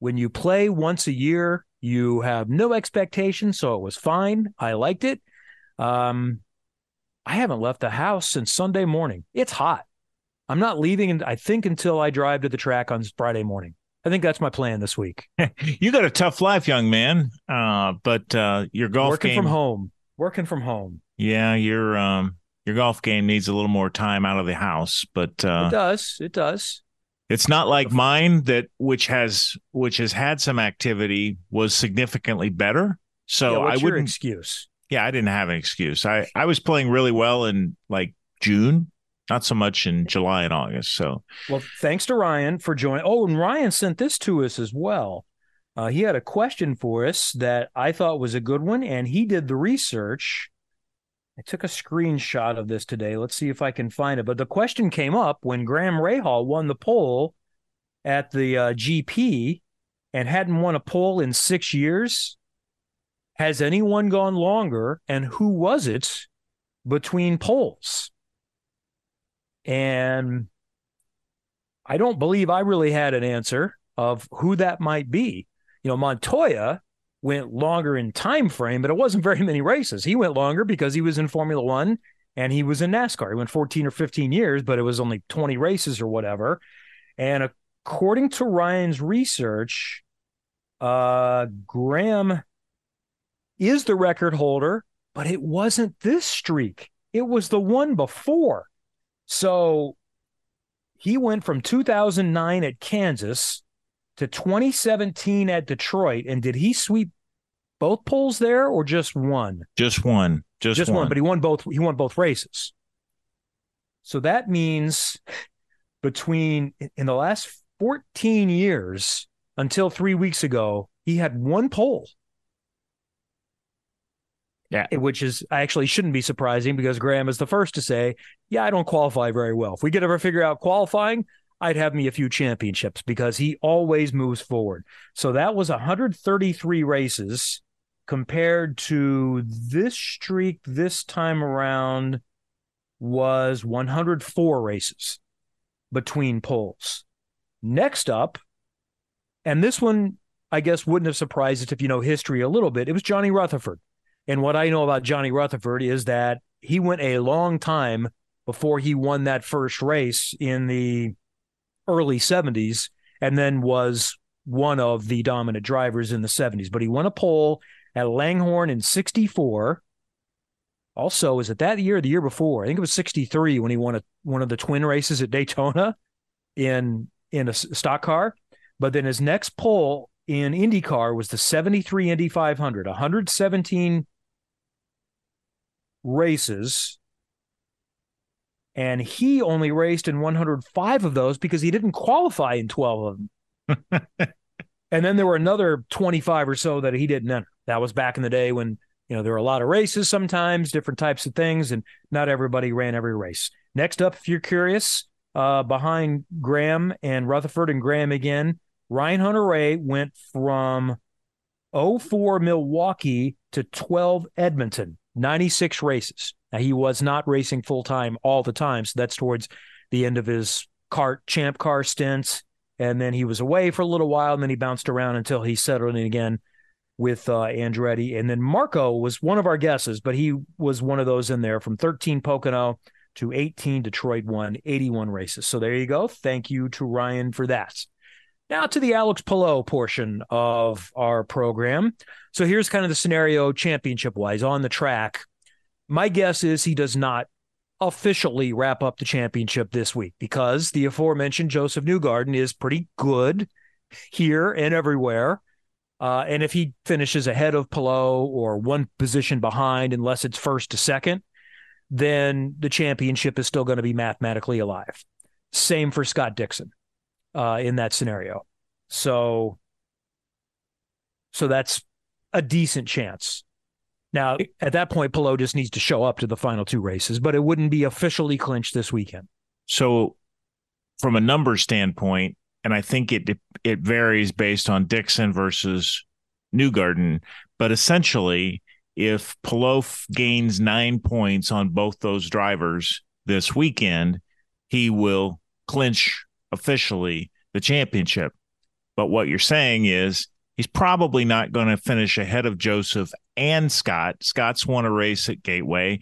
[SPEAKER 5] when you play once a year, you have no expectations. So it was fine. I liked it. Um, I haven't left the house since Sunday morning. It's hot. I'm not leaving, I think, until I drive to the track on Friday morning. I think that's my plan this week. (laughs)
[SPEAKER 6] you got a tough life, young man. Uh, but uh, your golf
[SPEAKER 5] working
[SPEAKER 6] game,
[SPEAKER 5] from home, working from home.
[SPEAKER 6] Yeah, your um, your golf game needs a little more time out of the house, but uh,
[SPEAKER 5] it does. It does.
[SPEAKER 6] It's not like mine that which has which has had some activity was significantly better. So
[SPEAKER 5] yeah,
[SPEAKER 6] I wouldn't
[SPEAKER 5] excuse
[SPEAKER 6] yeah, I didn't have an excuse. I I was playing really well in like June, not so much in July and August. So,
[SPEAKER 5] well, thanks to Ryan for joining. Oh, and Ryan sent this to us as well. Uh, he had a question for us that I thought was a good one, and he did the research. I took a screenshot of this today. Let's see if I can find it. But the question came up when Graham Rahal won the pole at the uh, GP and hadn't won a pole in six years. Has anyone gone longer, and who was it between poles? And I don't believe I really had an answer of who that might be. You know, Montoya went longer in time frame, but it wasn't very many races. He went longer because he was in Formula One and he was in NASCAR. He went 14 or 15 years, but it was only 20 races or whatever. And according to Ryan's research, uh, Graham is the record holder, but it wasn't this streak. It was the one before. So he went from 2009 at Kansas to 2017 at Detroit. And did he sweep both poles there or just one?
[SPEAKER 6] Just one. Just,
[SPEAKER 5] just
[SPEAKER 6] one.
[SPEAKER 5] one. But he won both. He won both races. So that means between in the last 14 years until three weeks ago, he had one pole.
[SPEAKER 6] Yeah.
[SPEAKER 5] Which is actually shouldn't be surprising because Graham is the first to say, Yeah, I don't qualify very well. If we could ever figure out qualifying, I'd have me a few championships because he always moves forward. So that was 133 races compared to this streak this time around was 104 races between poles. Next up, and this one I guess wouldn't have surprised us if you know history a little bit. It was Johnny Rutherford. And what I know about Johnny Rutherford is that he went a long time before he won that first race in the early 70s and then was one of the dominant drivers in the 70s. But he won a pole at Langhorne in 64. Also, was it that year or the year before? I think it was 63 when he won a, one of the twin races at Daytona in in a stock car. But then his next pole in IndyCar was the 73 Indy 500, 117 races. And he only raced in 105 of those because he didn't qualify in 12 of them. (laughs) and then there were another 25 or so that he didn't enter. That was back in the day when, you know, there were a lot of races sometimes, different types of things, and not everybody ran every race. Next up, if you're curious, uh, behind Graham and Rutherford and Graham again, Ryan Hunter-Reay went from 04 Milwaukee to 12 Edmonton. 96 races. Now, he was not racing full time all the time. So that's towards the end of his CART champ car stints. And then he was away for a little while and then he bounced around until he settled in again with uh, Andretti. And then Marco was one of our guesses, but he was one of those in there from 13 Pocono to 18 Detroit won 81 races. So there you go. Thank you to Ryan for that. Now to the Alex Palou portion of our program. So here's kind of the scenario championship wise on the track. My guess is he does not officially wrap up the championship this week because the aforementioned Josef Newgarden is pretty good here and everywhere. Uh, and if he finishes ahead of Palou or one position behind, unless it's first to second, then the championship is still going to be mathematically alive. Same for Scott Dixon uh, in that scenario. So, so that's a decent chance. Now, at that point, Palou just needs to show up to the final two races, but it wouldn't be officially clinched this weekend.
[SPEAKER 6] So, from a number standpoint, and I think it it varies based on Dixon versus Newgarden, but essentially, if Palou gains nine points on both those drivers this weekend, he will clinch officially the championship. But what you're saying is he's probably not going to finish ahead of Josef and Scott. Scott's won a race at Gateway.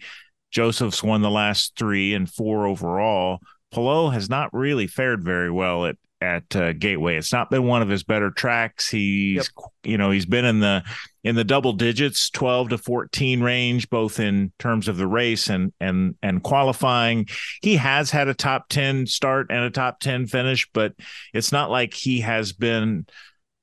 [SPEAKER 6] Josef's won the last three and four overall. Palou has not really fared very well at at uh, Gateway. It's not been one of his better tracks. He's yep. you know he's been in the in the double digits, twelve to fourteen range, both in terms of the race and and and qualifying. He has had a top ten start and a top ten finish, but it's not like he has been.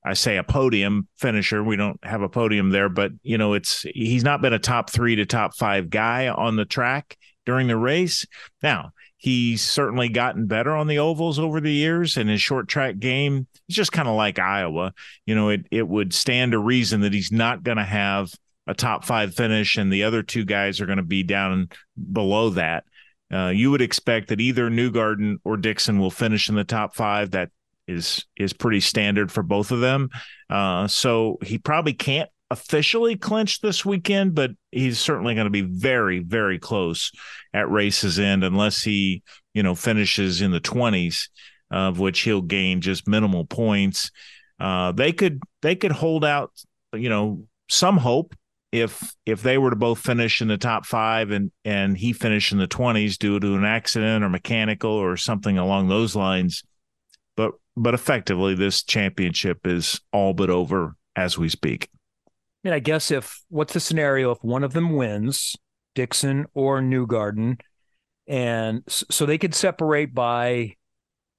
[SPEAKER 6] I say a podium finisher. We don't have a podium there, but you know, it's he's not been a top three to top five guy on the track during the race. Now, He's certainly gotten better on the ovals over the years and his short track game. He's just kind of like Iowa. You know, it it would stand to reason that he's not going to have a top five finish and the other two guys are going to be down below that. Uh, you would expect that either Newgarden or Dixon will finish in the top five. That is is pretty standard for both of them. Uh, so he probably can't officially clinched this weekend, but he's certainly going to be very, very close at race's end unless he, you know, finishes in the 20s, of which he'll gain just minimal points. Uh, they could they could hold out, you know, some hope if if they were to both finish in the top five and and he finished in the 20s due to an accident or mechanical or something along those lines. But but effectively, this championship is all but over as we speak.
[SPEAKER 5] I mean, I guess if what's the scenario if one of them wins, Dixon or Newgarden, and so they could separate by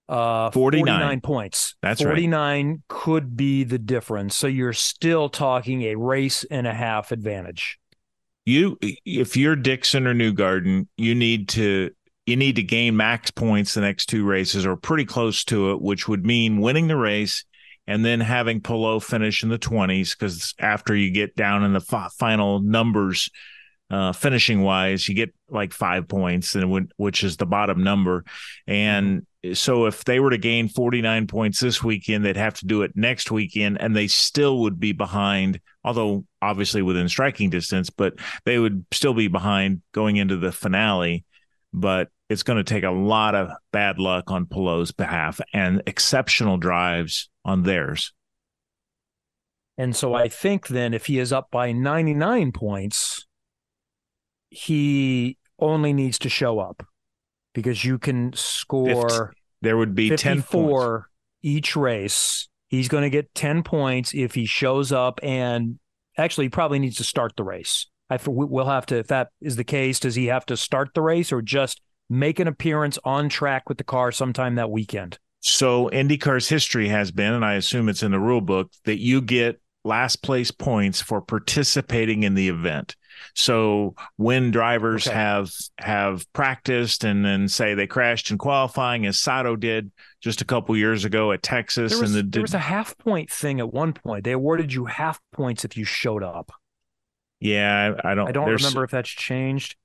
[SPEAKER 5] uh 49, 49 points.
[SPEAKER 6] That's
[SPEAKER 5] 49
[SPEAKER 6] right.
[SPEAKER 5] could be the difference. So you're still talking a race and a half advantage.
[SPEAKER 6] You if you're Dixon or Newgarden, you need to you need to gain max points the next two races or pretty close to it, which would mean winning the race and then having Palou finish in the 20s because after you get down in the f- final numbers uh, finishing wise you get like five points and which is the bottom number. And so if they were to gain 49 points this weekend they'd have to do it next weekend and they still would be behind although obviously within striking distance but they would still be behind going into the finale but it's going to take a lot of bad luck on Palou's behalf and exceptional drives on theirs.
[SPEAKER 5] And so I think then if he is up by 99 points, he only needs to show up because you can score 50.
[SPEAKER 6] there would be 10 points.
[SPEAKER 5] each race. He's going to get 10 points if he shows up and actually he probably needs to start the race. I we'll have to if that is the case does he have to start the race or just make an appearance on track with the car sometime that weekend?
[SPEAKER 6] So IndyCar's history has been, and I assume it's in the rule book, that you get last place points for participating in the event. So when drivers okay. have have practiced and then say they crashed in qualifying, as Sato did just a couple years ago at Texas,
[SPEAKER 5] was,
[SPEAKER 6] and the,
[SPEAKER 5] there was a half point thing at one point. They awarded you half points if you showed up.
[SPEAKER 6] Yeah, I, don't.
[SPEAKER 5] I don't remember if that's changed.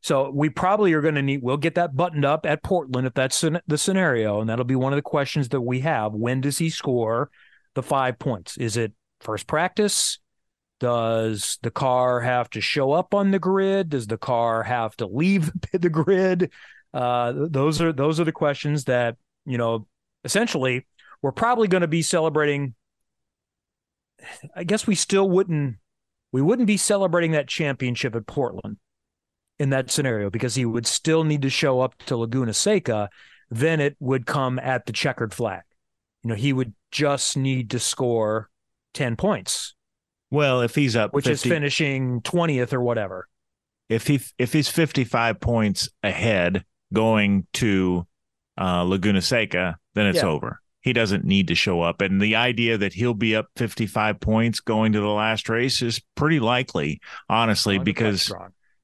[SPEAKER 5] So we probably are going to need, we'll get that buttoned up at Portland if that's the scenario. And that'll be one of the questions that we have. When does he score the five points? Is it first practice? Does the car have to show up on the grid? Does the car have to leave (laughs) the grid? Uh, those are those are the questions that you know. Essentially, we're probably going to be celebrating. (sighs) I guess we still wouldn't we wouldn't be celebrating that championship at Portland in that scenario because he would still need to show up to Laguna Seca. Then it would come at the checkered flag. You know, he would just need to score 10 points.
[SPEAKER 6] Well, if he's up,
[SPEAKER 5] which 50, is finishing 20th or whatever.
[SPEAKER 6] If he if he's 55 points ahead going to uh, Laguna Seca, then it's yeah. over. He doesn't need to show up. And the idea that he'll be up 55 points going to the last race is pretty likely, honestly, because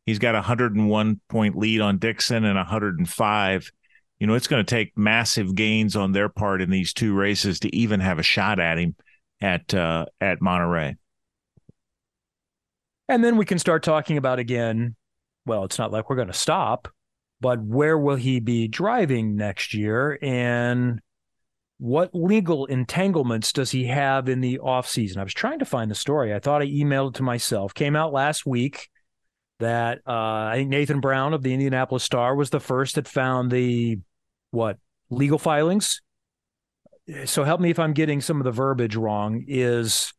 [SPEAKER 6] he's got a 101 point lead on Dixon and 105. You know, it's going to take massive gains on their part in these two races to even have a shot at him at uh, at Monterey.
[SPEAKER 5] And then we can start talking about again. Well, it's not like we're going to stop, but where will he be driving next year? And what legal entanglements does he have in the offseason? I was trying to find the story. I thought I emailed it to myself. Came out last week that uh, I think Nathan Brown of the Indianapolis Star was the first that found the what legal filings. So help me if I'm getting some of the verbiage wrong. Is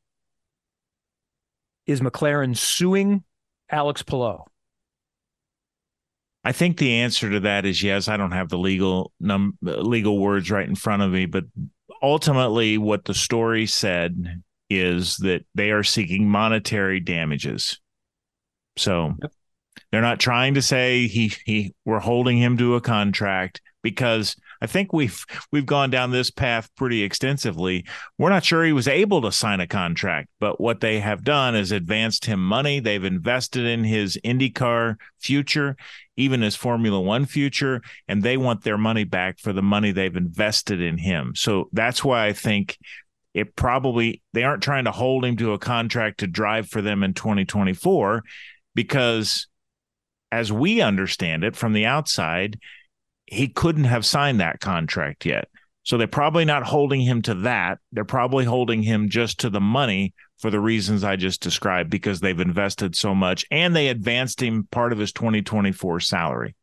[SPEAKER 5] is McLaren suing Alex Palou?
[SPEAKER 6] I think the answer to that is yes. I don't have the legal num legal words right in front of me, but ultimately, what the story said is that they are seeking monetary damages. So yep. they're not trying to say he he we're holding him to a contract because I think we've we've gone down this path pretty extensively. We're not sure he was able to sign a contract, but what they have done is advanced him money. They've invested in his IndyCar future, even his Formula 1 future, and they want their money back for the money they've invested in him. So that's why I think it probably they aren't trying to hold him to a contract to drive for them in 2024 because as we understand it from the outside, he couldn't have signed that contract yet. So they're probably not holding him to that. They're probably holding him just to the money for the reasons I just described because they've invested so much and they advanced him part of his 2024 salary.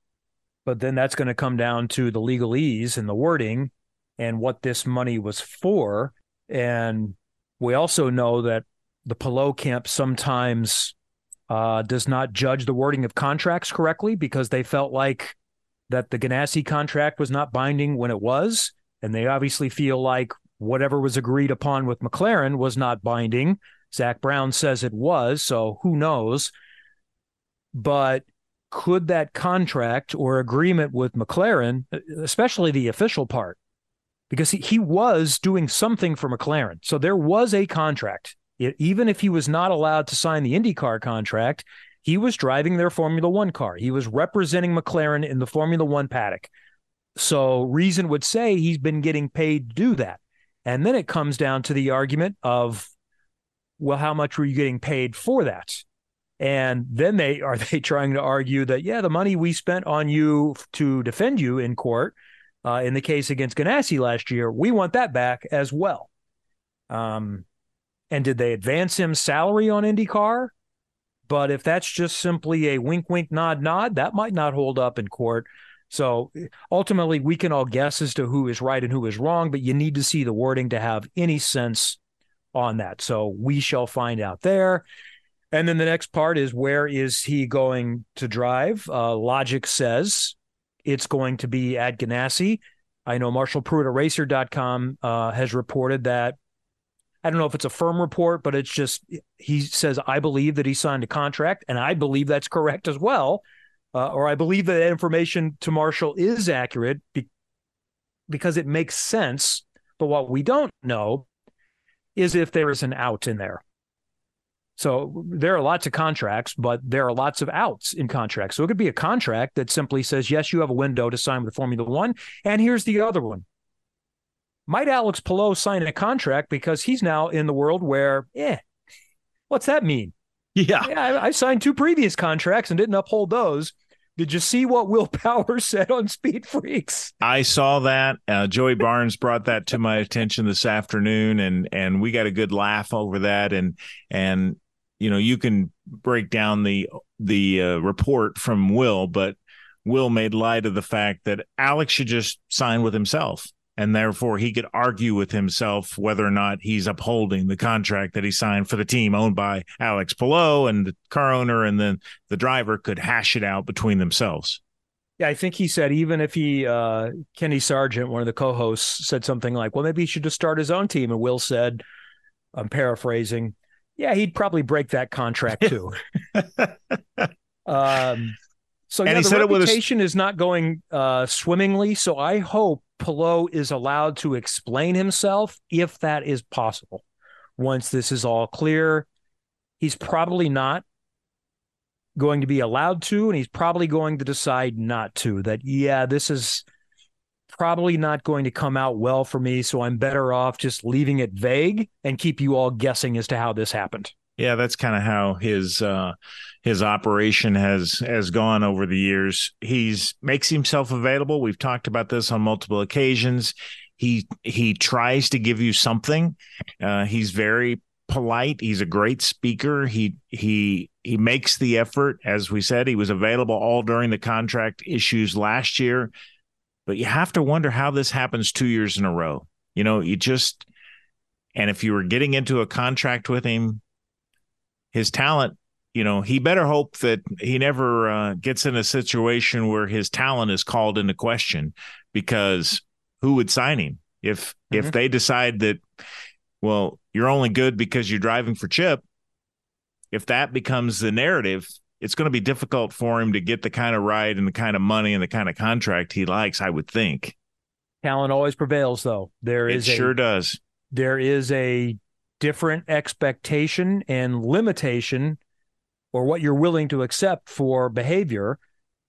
[SPEAKER 5] But then that's going to come down to the legalese and the wording and what this money was for. And we also know that the Palou camp sometimes uh, does not judge the wording of contracts correctly because they felt like that the Ganassi contract was not binding when it was. And they obviously feel like whatever was agreed upon with McLaren was not binding. Zak Brown says it was, so who knows? But could that contract or agreement with McLaren, especially the official part, because he, he was doing something for McLaren. So there was a contract. It, even if he was not allowed to sign the IndyCar contract, he was driving their Formula One car. He was representing McLaren in the Formula One paddock. So reason would say he's been getting paid to do that. And then it comes down to the argument of, well, how much were you getting paid for that? And then they are they trying to argue that yeah, the money we spent on you to defend you in court, uh, in the case against Ganassi last year, we want that back as well. Um, and did they advance him salary on IndyCar? But if that's just simply a wink, wink, nod, nod, that might not hold up in court. So ultimately, we can all guess as to who is right and who is wrong, but you need to see the wording to have any sense on that. So we shall find out there. And then the next part is where is he going to drive? Uh, Logic says it's going to be at Ganassi. I know Marshall racer.com uh, has reported that I don't know if it's a firm report, but it's just he says I believe that he signed a contract, and I believe that's correct as well, uh, or I believe that information to Marshall is accurate be- because it makes sense. But what we don't know is if there is an out in there. So there are lots of contracts, but there are lots of outs in contracts. So it could be a contract that simply says, yes, you have a window to sign with Formula One, and here's the other one might Alex Palou sign a contract because he's now in the world where, eh, what's that mean?
[SPEAKER 6] Yeah.
[SPEAKER 5] yeah I, I signed two previous contracts and didn't uphold those. Did you see what Will (laughs) Power said on Speed Freaks?
[SPEAKER 6] I saw that. Uh, Joey Barnes brought that to my attention this afternoon, and and we got a good laugh over that. And and you know you can break down the the uh, report from Will, but Will made light of the fact that Alex should just sign with himself and therefore he could argue with himself whether or not he's upholding the contract that he signed for the team owned by Alex Palou and the car owner and then the driver could hash it out between themselves.
[SPEAKER 5] Yeah, I think he said even if he uh, Kenny Sargent, one of the co-hosts, said something like, "Well, maybe he should just start his own team," and Will said, "I'm paraphrasing, yeah, he'd probably break that contract (laughs) too." um, so and yeah, the reputation is not going uh, swimmingly. So I hope Palou is allowed to explain himself if that is possible. Once this is all clear, he's probably not going to be allowed to, and he's probably going to decide not to. That, yeah, this is probably not going to come out well for me. So I'm better off just leaving it vague and keep you all guessing as to how this happened.
[SPEAKER 6] Yeah, that's kind of how his uh, his operation has has gone over the years. He's makes himself available. We've talked about this on multiple occasions. He he tries to give you something. Uh, he's very polite. He's a great speaker. He he he makes the effort. As we said, he was available all during the contract issues last year. But you have to wonder how this happens two years in a row. You know, you just and if you were getting into a contract with him his talent you know he better hope that he never uh, gets in a situation where his talent is called into question because who would sign him? If mm-hmm. if they decide that well you're only good because you're driving for chip if that becomes the narrative it's going to be difficult for him to get the kind of ride and the kind of money and the kind of contract he likes i would think.
[SPEAKER 5] Talent always prevails though. There
[SPEAKER 6] it
[SPEAKER 5] is
[SPEAKER 6] sure
[SPEAKER 5] a,
[SPEAKER 6] does.
[SPEAKER 5] there is a different expectation and limitation or what you're willing to accept for behavior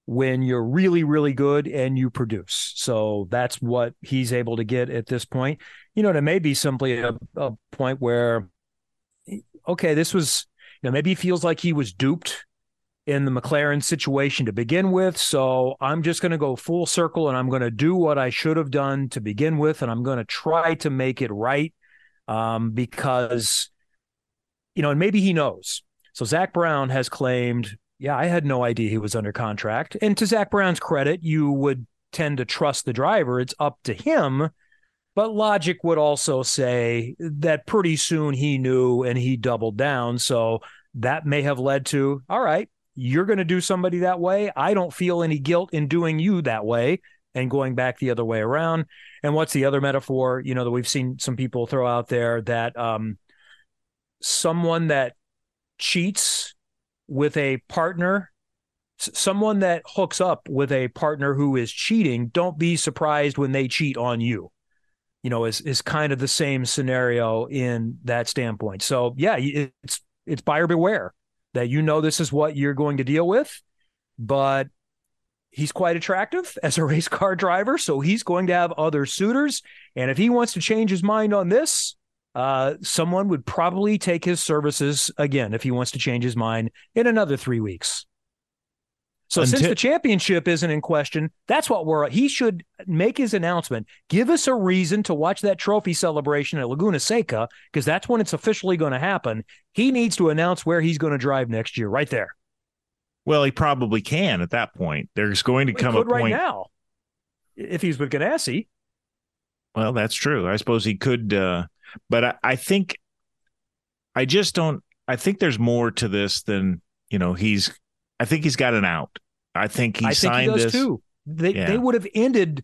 [SPEAKER 5] when you're really really good and you produce. So that's what he's able to get at this point. You know it may be simply a, a point where okay this was you know maybe he feels like he was duped in the mclaren situation to begin with. So i'm just going to go full circle and i'm going to do what i should have done to begin with and i'm going to try to make it right um, because, you know, and maybe he knows. So Zak Brown has claimed, yeah, I had no idea he was under contract. And to Zak Brown's credit, you would tend to trust the driver. It's up to him. But logic would also say that pretty soon he knew and he doubled down. So that may have led to, all right, you're going to do somebody that way. I don't feel any guilt in doing you that way and going back the other way around. And what's the other metaphor, you know, that we've seen some people throw out there that um, someone that cheats with a partner, someone that hooks up with a partner who is cheating, don't be surprised when they cheat on you. You know, is is kind of the same scenario in that standpoint. So yeah, it's it's buyer beware that you know this is what you're going to deal with, but he's quite attractive as a race car driver, so he's going to have other suitors. And if he wants to change his mind on this, uh, someone would probably take his services again if he wants to change his mind in another three weeks. So Until- since the championship isn't in question, that's what we're. He should make his announcement. Give us a reason to watch that trophy celebration at Laguna Seca because that's when it's officially going to happen. He needs to announce where he's going to drive next year, right there.
[SPEAKER 6] Well, he probably can at that point. There's going to come a point
[SPEAKER 5] right now if he's with Ganassi.
[SPEAKER 6] Well, that's true. I suppose he could, uh, but I, I think I just don't. I think there's more to this than you know. He's. I think he's got an out. I think he I signed think he
[SPEAKER 5] this too. They yeah. they would have ended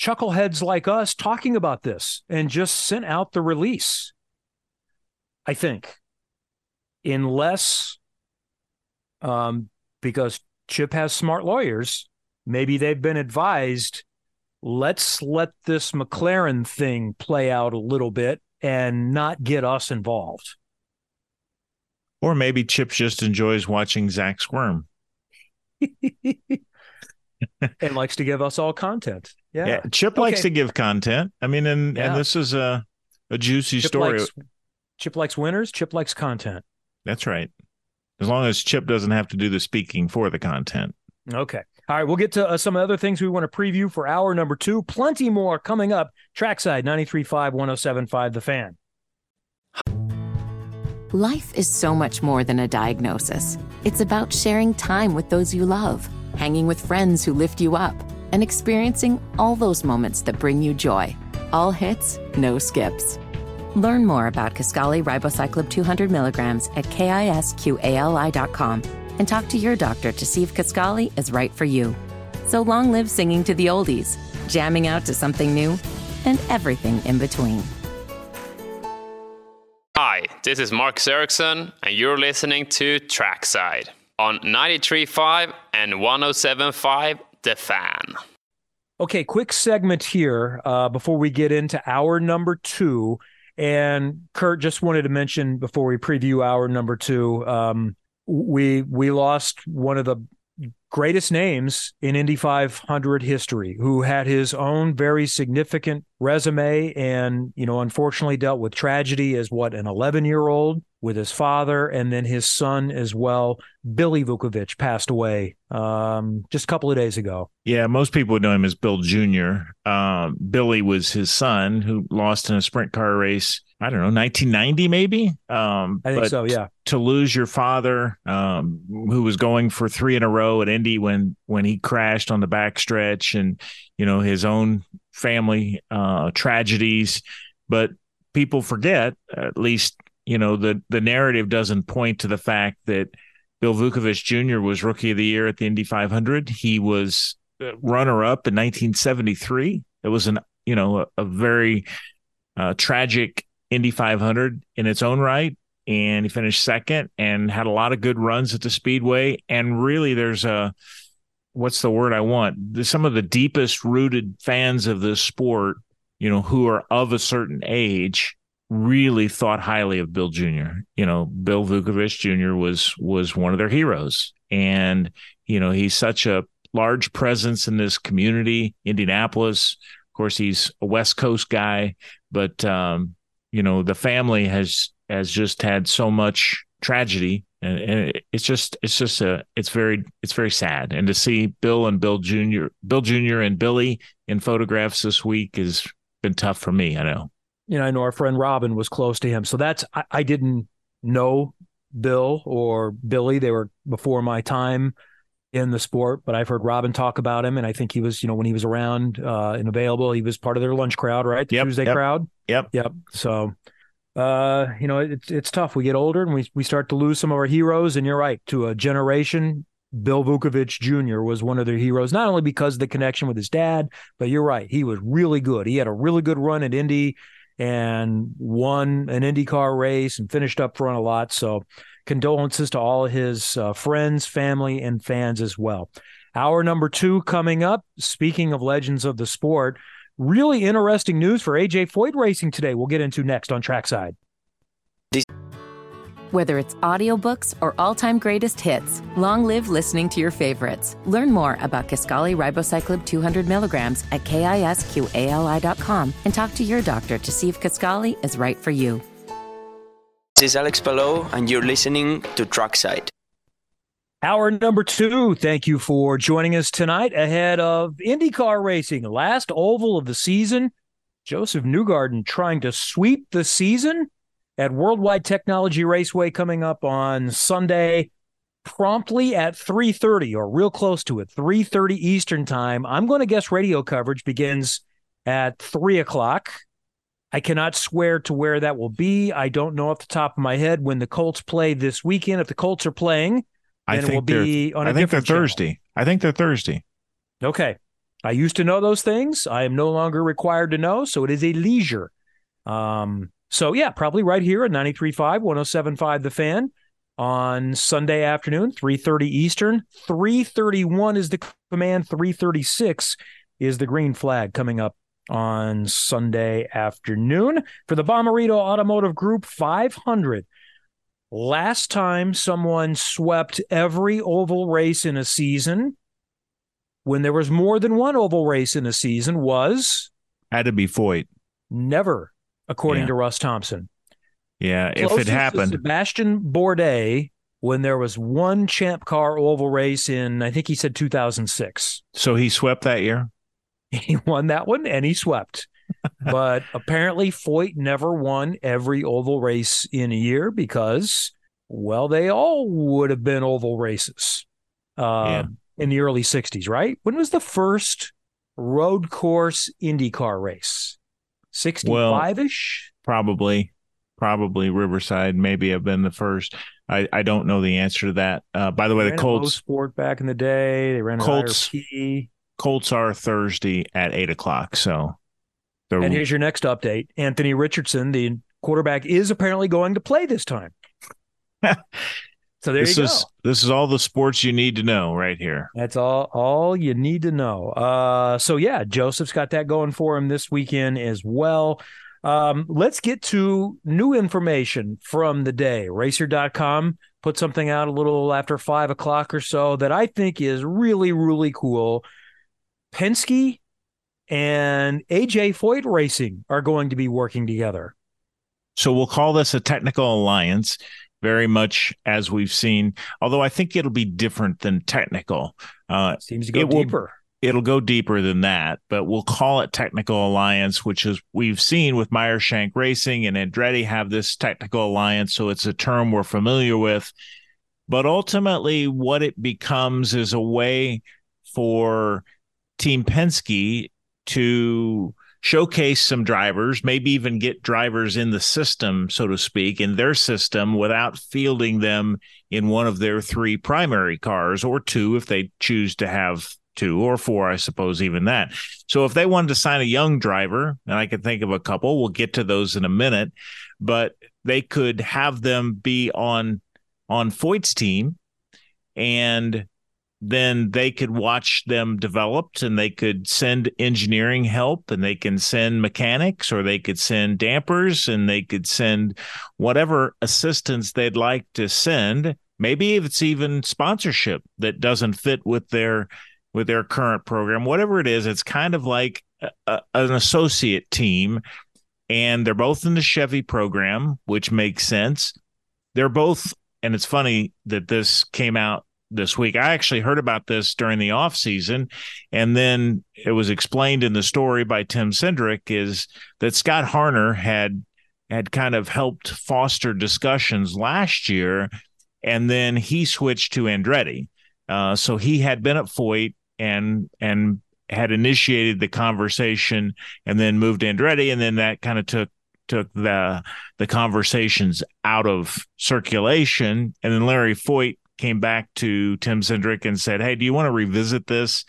[SPEAKER 5] chuckleheads like us talking about this and just sent out the release. I think, unless um, because Chip has smart lawyers. Maybe they've been advised, let's let this McLaren thing play out a little bit and not get us involved.
[SPEAKER 6] Or maybe Chip just enjoys watching Zak squirm. (laughs)
[SPEAKER 5] and likes to give us all content. Yeah. yeah
[SPEAKER 6] Chip okay. likes to give content. I mean, and yeah. and this is a a juicy
[SPEAKER 5] Chip
[SPEAKER 6] story.
[SPEAKER 5] Likes, Chip likes winners. Chip likes content.
[SPEAKER 6] That's right as long as Chip doesn't have to do the speaking for the content.
[SPEAKER 5] Okay. All right. We'll get to uh, some other things we want to preview for hour number two. Plenty more coming up. Trackside 93.5, 107.5, The Fan.
[SPEAKER 7] Life is so much more than a diagnosis. It's about sharing time with those you love, hanging with friends who lift you up, and experiencing all those moments that bring you joy. All hits, no skips. Learn more about Kisqali ribociclib 200 milligrams at kisqali.com and talk to your doctor to see if Kisqali is right for you. So long live singing to the oldies, jamming out to something new, and everything in between.
[SPEAKER 8] Hi, this is Marcus Ericsson, and you're listening to Trackside on 93.5 and 107.5 The Fan.
[SPEAKER 5] Okay, quick segment here uh, before we get into hour number two. And Curt just wanted to mention before we preview hour number two, um, we we lost one of the greatest names in Indy 500 history, who had his own very significant resume, and you know, unfortunately, dealt with tragedy as what an 11 year old with his father and then his son as well. Billy Vukovich passed away um, just a couple of days ago.
[SPEAKER 6] Yeah, most people would know him as Bill Jr. Um, Billy was his son who lost in a sprint car race. I don't know, 1990 maybe. Um,
[SPEAKER 5] I think so. Yeah.
[SPEAKER 6] To lose your father, um, who was going for three in a row at Indy when when he crashed on the backstretch, and you know his own family uh, tragedies, but people forget, at least you know the the narrative doesn't point to the fact that Bill Vukovich Jr. was Rookie of the Year at the Indy 500. He was uh, runner up in 1973. It was an you know a, a very uh, tragic Indy 500 in its own right, and he finished second and had a lot of good runs at the Speedway. And really, there's a what's the word I want? Some of the deepest rooted fans of this sport, you know, who are of a certain age really thought highly of Bill Jr. You know, Bill Vukovich Jr. was was one of their heroes, and you know he's such a large presence in this community, Indianapolis. Of course, he's a West Coast guy, but um, you know the family has has just had so much tragedy, and, and it's just it's just a it's very it's very sad. And to see Bill and Bill Jr. Bill Jr. and Billy in photographs this week has been tough for me. I know
[SPEAKER 5] you know, I know our friend Robin was close to him. So that's, I, I didn't know Bill or Billy. They were before my time in the sport, but I've heard Robin talk about him. And I think he was, you know, when he was around uh, and available, he was part of their lunch crowd, right? The
[SPEAKER 6] yep,
[SPEAKER 5] Tuesday
[SPEAKER 6] yep,
[SPEAKER 5] crowd.
[SPEAKER 6] Yep.
[SPEAKER 5] Yep. So, uh, you know, it's, it's tough. We get older and we, we start to lose some of our heroes. And you're right, to a generation, Bill Vukovich Jr. was one of their heroes, not only because of the connection with his dad, but you're right. He was really good. He had a really good run at Indy and won an IndyCar race and finished up front a lot. So, condolences to all his uh, friends, family, and fans as well. Hour number two coming up. Speaking of legends of the sport, really interesting news for AJ Foyt Racing today. We'll get into next on Trackside.
[SPEAKER 7] Whether it's audiobooks or all-time greatest hits, long live listening to your favorites. Learn more about Kisqali Ribociclib 200 milligrams at kisqali.com and talk to your doctor to see if Kisqali is right for you.
[SPEAKER 9] This is Alex Palou, and you're listening to Trackside.
[SPEAKER 5] Hour number two. Thank you for joining us tonight ahead of IndyCar racing, last oval of the season. Josef Newgarden trying to sweep the season at Worldwide Technology Raceway coming up on Sunday promptly at 3:30 or real close to it 3:30 Eastern time. I'm going to guess radio coverage begins at 3 o'clock. I cannot swear to where that will be. I don't know off the top of my head when the Colts play this weekend. If the Colts are playing
[SPEAKER 6] I think it will be on a I think they're Thursday. I think they're Thursday.
[SPEAKER 5] Okay. I used to know those things. I am no longer required to know so it is a leisure um so yeah, probably right here at 93.5, 107.5 The Fan on Sunday afternoon, 3.30 Eastern. 3.31 is the command, 3.36 is the green flag coming up on Sunday afternoon. For the Bommarito Automotive Group 500, last time someone swept every oval race in a season when there was more than one oval race in a season was...
[SPEAKER 6] Had to be Foyt.
[SPEAKER 5] Never according yeah. to Russ Thompson.
[SPEAKER 6] Yeah, Closest if it happened,
[SPEAKER 5] Sébastien Bourdais when there was one Champ Car oval race in I think he said 2006.
[SPEAKER 6] So he swept that year. (laughs)
[SPEAKER 5] He won that one and he swept. (laughs) but apparently Foyt never won every oval race in a year because well they all would have been oval races. Uh, yeah. in the early 60s, right? When was the first road course IndyCar race? 65 ish?
[SPEAKER 6] Well, probably. Probably Riverside. Maybe have been the first. I, I don't know the answer to that. Uh, by the way, the Colts
[SPEAKER 5] sport back in the day. They ran Colts.
[SPEAKER 6] Colts are Thursday at eight o'clock. So,
[SPEAKER 5] and here's your next update: Anthony Richardson, the quarterback, is apparently going to play this time. (laughs) So there
[SPEAKER 6] this
[SPEAKER 5] you
[SPEAKER 6] is
[SPEAKER 5] go.
[SPEAKER 6] this is all the sports you need to know right here.
[SPEAKER 5] That's all all you need to know. Uh, so yeah, Josef's got that going for him this weekend as well. Um, let's get to new information from the day. Racer.com put something out a little after five o'clock or so that I think is really, really cool. Penske and AJ Foyt Racing are going to be working together.
[SPEAKER 6] So we'll call this a technical alliance, very much as we've seen. Although I think it'll be different than technical. Uh,
[SPEAKER 5] Seems to go
[SPEAKER 6] it will-
[SPEAKER 5] deeper.
[SPEAKER 6] it'll go deeper than that, but we'll call it technical alliance, which is we've seen with Meyer Shank Racing and Andretti have this technical alliance. So it's a term we're familiar with. But ultimately, what it becomes is a way for Team Penske to showcase some drivers, maybe even get drivers in the system, so to speak, in their system without fielding them in one of their three primary cars or two if they choose to have two or four, I suppose, even that. So if they wanted to sign a young driver, and I can think of a couple, we'll get to those in a minute, but they could have them be on on Foyt's team and then they could watch them developed and they could send engineering help and they can send mechanics or they could send dampers and they could send whatever assistance they'd like to send. Maybe if it's even sponsorship that doesn't fit with their with their current program. Whatever it is it's kind of like a, an associate team and they're both in the Chevy program which makes sense. They're both and it's funny that this came out this week. I actually heard about this during the off season, and then it was explained in the story by Tim Cindric is that Scott Harner had had kind of helped foster discussions last year, and then he switched to Andretti. Uh, so he had been at Foyt and and had initiated the conversation, and then moved to Andretti, and then that kind of took took the the conversations out of circulation, and then Larry Foyt came back to Tim Cindric and said, Hey, do you want to revisit this?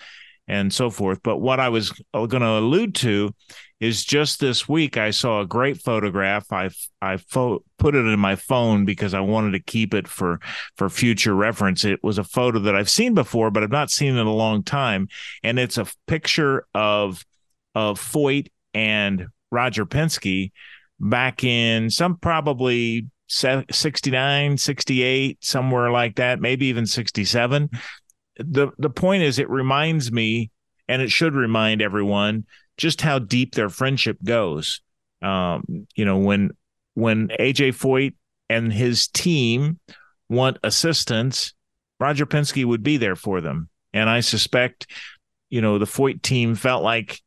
[SPEAKER 6] And so forth. But what I was uh, going to allude to is just this week, I saw a great photograph. I, I fo- put it in my phone because I wanted to keep it for, for future reference. It was a photo that I've seen before, but I've not seen in a long time. And it's a picture of, of Foyt and Roger Penske back in some probably 69 68 somewhere like that maybe even 67 the the point is it reminds me and it should remind everyone just how deep their friendship goes. Um, you know when when AJ Foyt and his team want assistance Roger Penske would be there for them. And I suspect you know the Foyt team felt like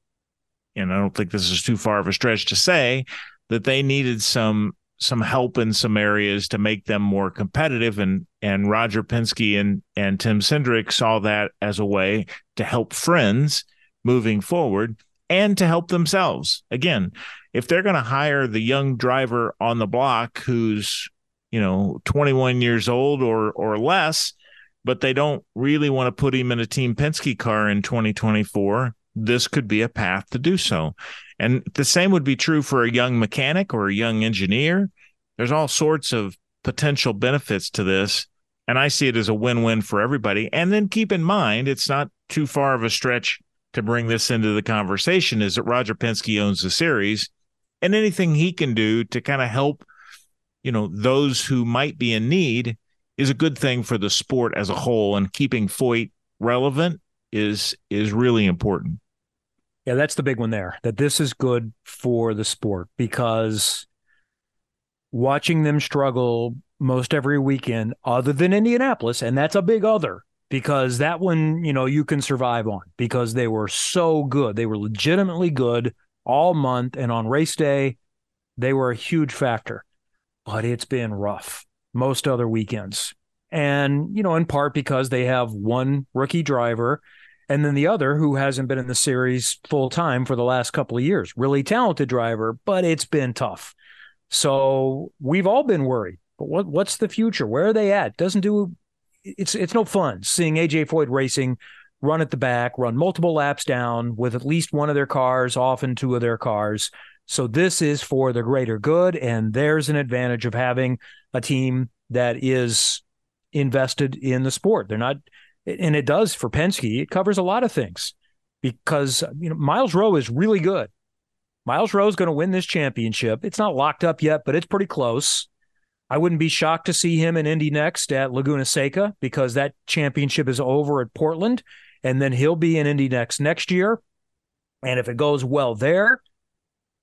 [SPEAKER 6] and I don't think this is too far of a stretch to say that they needed some some help in some areas to make them more competitive and and Roger Penske and and Tim Cindric saw that as a way to help friends moving forward and to help themselves. Again, if they're going to hire the young driver on the block who's, you know, 21 years old or or less, but they don't really want to put him in a team Penske car in 2024, this could be a path to do so. And the same would be true for a young mechanic or a young engineer. There's all sorts of potential benefits to this. And I see it as a win win for everybody. And then keep in mind, it's not too far of a stretch to bring this into the conversation is that Roger Penske owns the series and anything he can do to kind of help, you know, those who might be in need is a good thing for the sport as a whole. And keeping Foyt relevant is is really important.
[SPEAKER 5] Yeah, that's the big one there. That this is good for the sport because watching them struggle most every weekend, other than Indianapolis, and that's a big other because that one, you know, you can survive on because they were so good. They were legitimately good all month. And on race day, they were a huge factor. But it's been rough most other weekends. And, you know, in part because they have one rookie driver and then the other who hasn't been in the series full time for the last couple of years. Really talented driver, but it's been tough. So we've all been worried. But what what's the future? Where are they at? Doesn't do it's it's no fun seeing AJ Foyt racing run at the back, run multiple laps down with at least one of their cars, often two of their cars. So this is for the greater good, and there's an advantage of having a team that is invested in the sport. They're not, and it does for Penske. It covers a lot of things because you know Myles Rowe is really good. Myles Rowe is going to win this championship. It's not locked up yet, but it's pretty close. I wouldn't be shocked to see him in Indy NXT at Laguna Seca because that championship is over at Portland, and then he'll be in Indy NXT next year. And if it goes well there,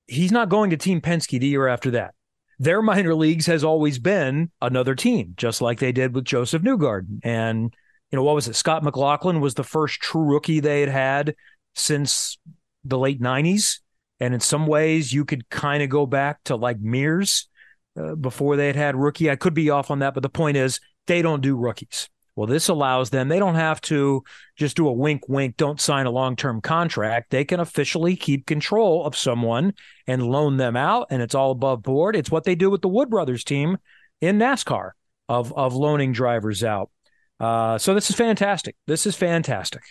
[SPEAKER 5] he's not going to Team Penske the year after that. Their minor leagues has always been another team, just like they did with Josef Newgarden. And, you know, what was it? Scott McLaughlin was the first true rookie they had had since the late 90s. And in some ways, you could kind of go back to like Mears uh, before they had had rookie. I could be off on that, but the point is they don't do rookies. Well, this allows them, they don't have to just do a wink, wink, don't sign a long term contract. They can officially keep control of someone and loan them out, and it's all above board. It's what they do with the Wood Brothers team in NASCAR of, of loaning drivers out. Uh, so this is fantastic. This is fantastic.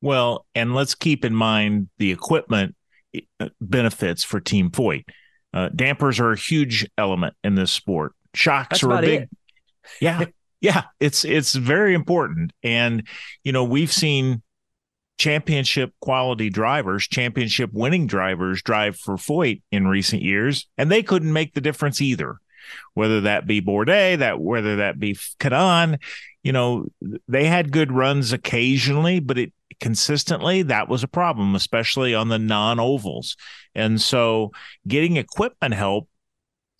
[SPEAKER 6] Well, and let's keep in mind the equipment uh, benefits for Team Foyt. Uh, dampers are a huge element in this sport. Shocks
[SPEAKER 5] That's
[SPEAKER 6] are a big,
[SPEAKER 5] it. (laughs)
[SPEAKER 6] yeah, yeah. It's it's very important, and you know we've seen championship quality drivers, championship winning drivers drive for Foyt in recent years, and they couldn't make the difference either. Whether that be Bourdais, that whether that be Kanaan, you know, they had good runs occasionally, but it consistently, that was a problem, especially on the non ovals. And so getting equipment help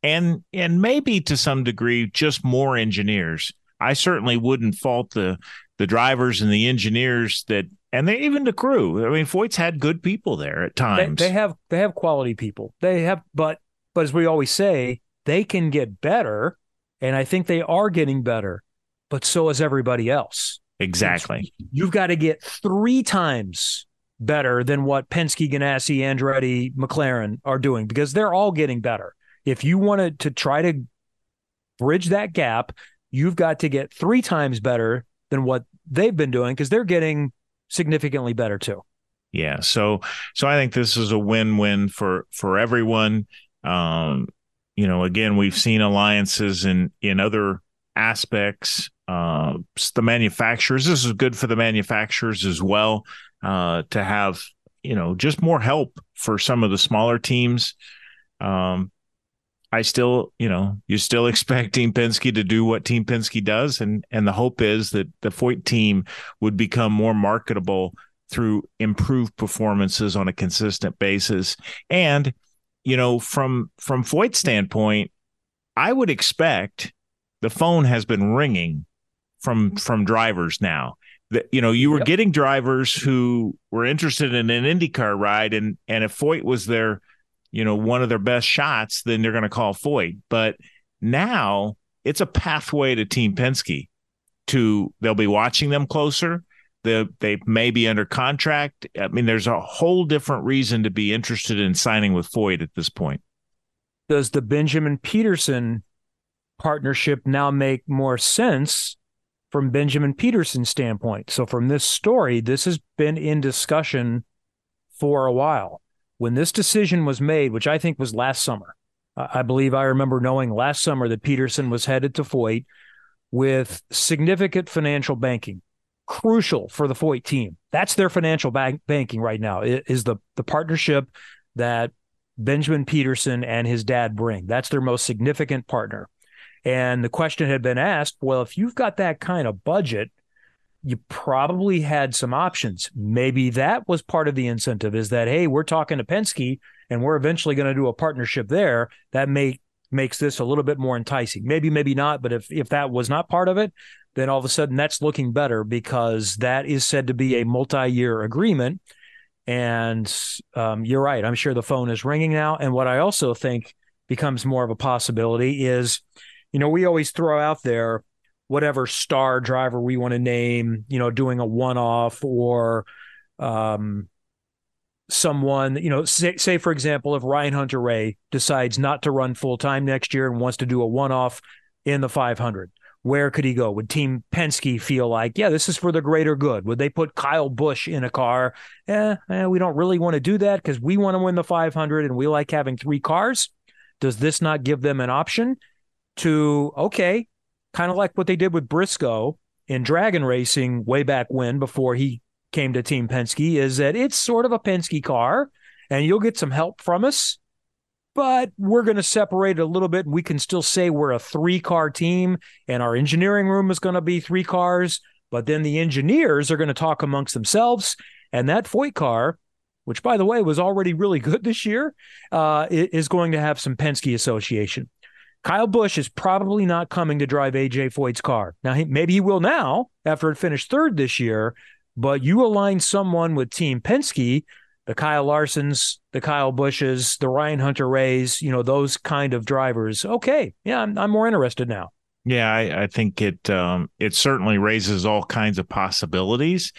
[SPEAKER 6] and and maybe to some degree just more engineers. I certainly wouldn't fault the the drivers and the engineers that and they even the crew. I mean, Foyt's had good people there at times.
[SPEAKER 5] They, they have they have quality people. They have but but as we always say, they can get better. And I think they are getting better, but so is everybody else.
[SPEAKER 6] Exactly.
[SPEAKER 5] You've got to get three times better than what Penske, Ganassi, Andretti, McLaren are doing because they're all getting better. If you wanted to try to bridge that gap, you've got to get three times better than what they've been doing because they're getting significantly better too.
[SPEAKER 6] Yeah. So so I think this is a win-win for for everyone. Um, you know, again, we've seen alliances in in other aspects uh, the manufacturers. This is good for the manufacturers as well uh, to have you know just more help for some of the smaller teams. Um, I still, you know, you still (laughs) expect Team Penske to do what Team Penske does, and and the hope is that the Foyt team would become more marketable through improved performances on a consistent basis. And you know, from from Foyt's standpoint, I would expect the phone has been ringing from from drivers now. That you know, you were yep. getting drivers who were interested in an IndyCar ride, and and if Foyt was their, you know, one of their best shots, then they're going to call Foyt. But now it's a pathway to Team Penske. To they'll be watching them closer. They they may be under contract. I mean, there's a whole different reason to be interested in signing with Foyt at this point.
[SPEAKER 5] Does the Benjamin Pedersen partnership now make more sense from Benjamin Pedersen's standpoint. So, from this story, this has been in discussion for a while. When this decision was made, which I think was last summer, I believe I remember knowing last summer that Pedersen was headed to Foyt with significant financial banking, crucial for the Foyt team. That's their financial bank- banking right now. Is the the partnership that Benjamin Pedersen and his dad bring. That's their most significant partner. And the question had been asked well, if you've got that kind of budget, you probably had some options. Maybe that was part of the incentive is that, hey, we're talking to Penske and we're eventually going to do a partnership there. That may makes this a little bit more enticing. Maybe, maybe not. But if if that was not part of it, then all of a sudden that's looking better because that is said to be a multi-year agreement. And um, you're right. I'm sure the phone is ringing now. And what I also think becomes more of a possibility is you know, we always throw out there whatever star driver we want to name, you know, doing a one off or um, someone, you know, say, say, for example, if Ryan Hunter-Reay decides not to run full time next year and wants to do a one off in the 500, where could he go? Would Team Penske feel like, yeah, this is for the greater good? Would they put Kyle Busch in a car? Eh, eh we don't really want to do that because we want to win the 500 and we like having three cars. Does this not give them an option? to okay, kind of like what they did with Briscoe in Dragon Racing way back when before he came to Team Penske, is that it's sort of a Penske car and you'll get some help from us but we're going to separate it a little bit. We can still say we're a three car team, and our engineering room is going to be three cars. But then the engineers are going to talk amongst themselves. And that Foyt car, which by the way was already really (laughs) good this year, uh, is going to have some Penske association. Kyle Busch is probably not coming to drive AJ Foyt's car. Now, he, maybe he will now after it finished third this year, but you align someone with Team Penske the Kyle Larsons, the Kyle Busches, the Ryan Hunter-Reays, you know, those kind of drivers. Okay, yeah, I'm, I'm more interested now.
[SPEAKER 6] Yeah, I, I think it um, it certainly raises all kinds of possibilities,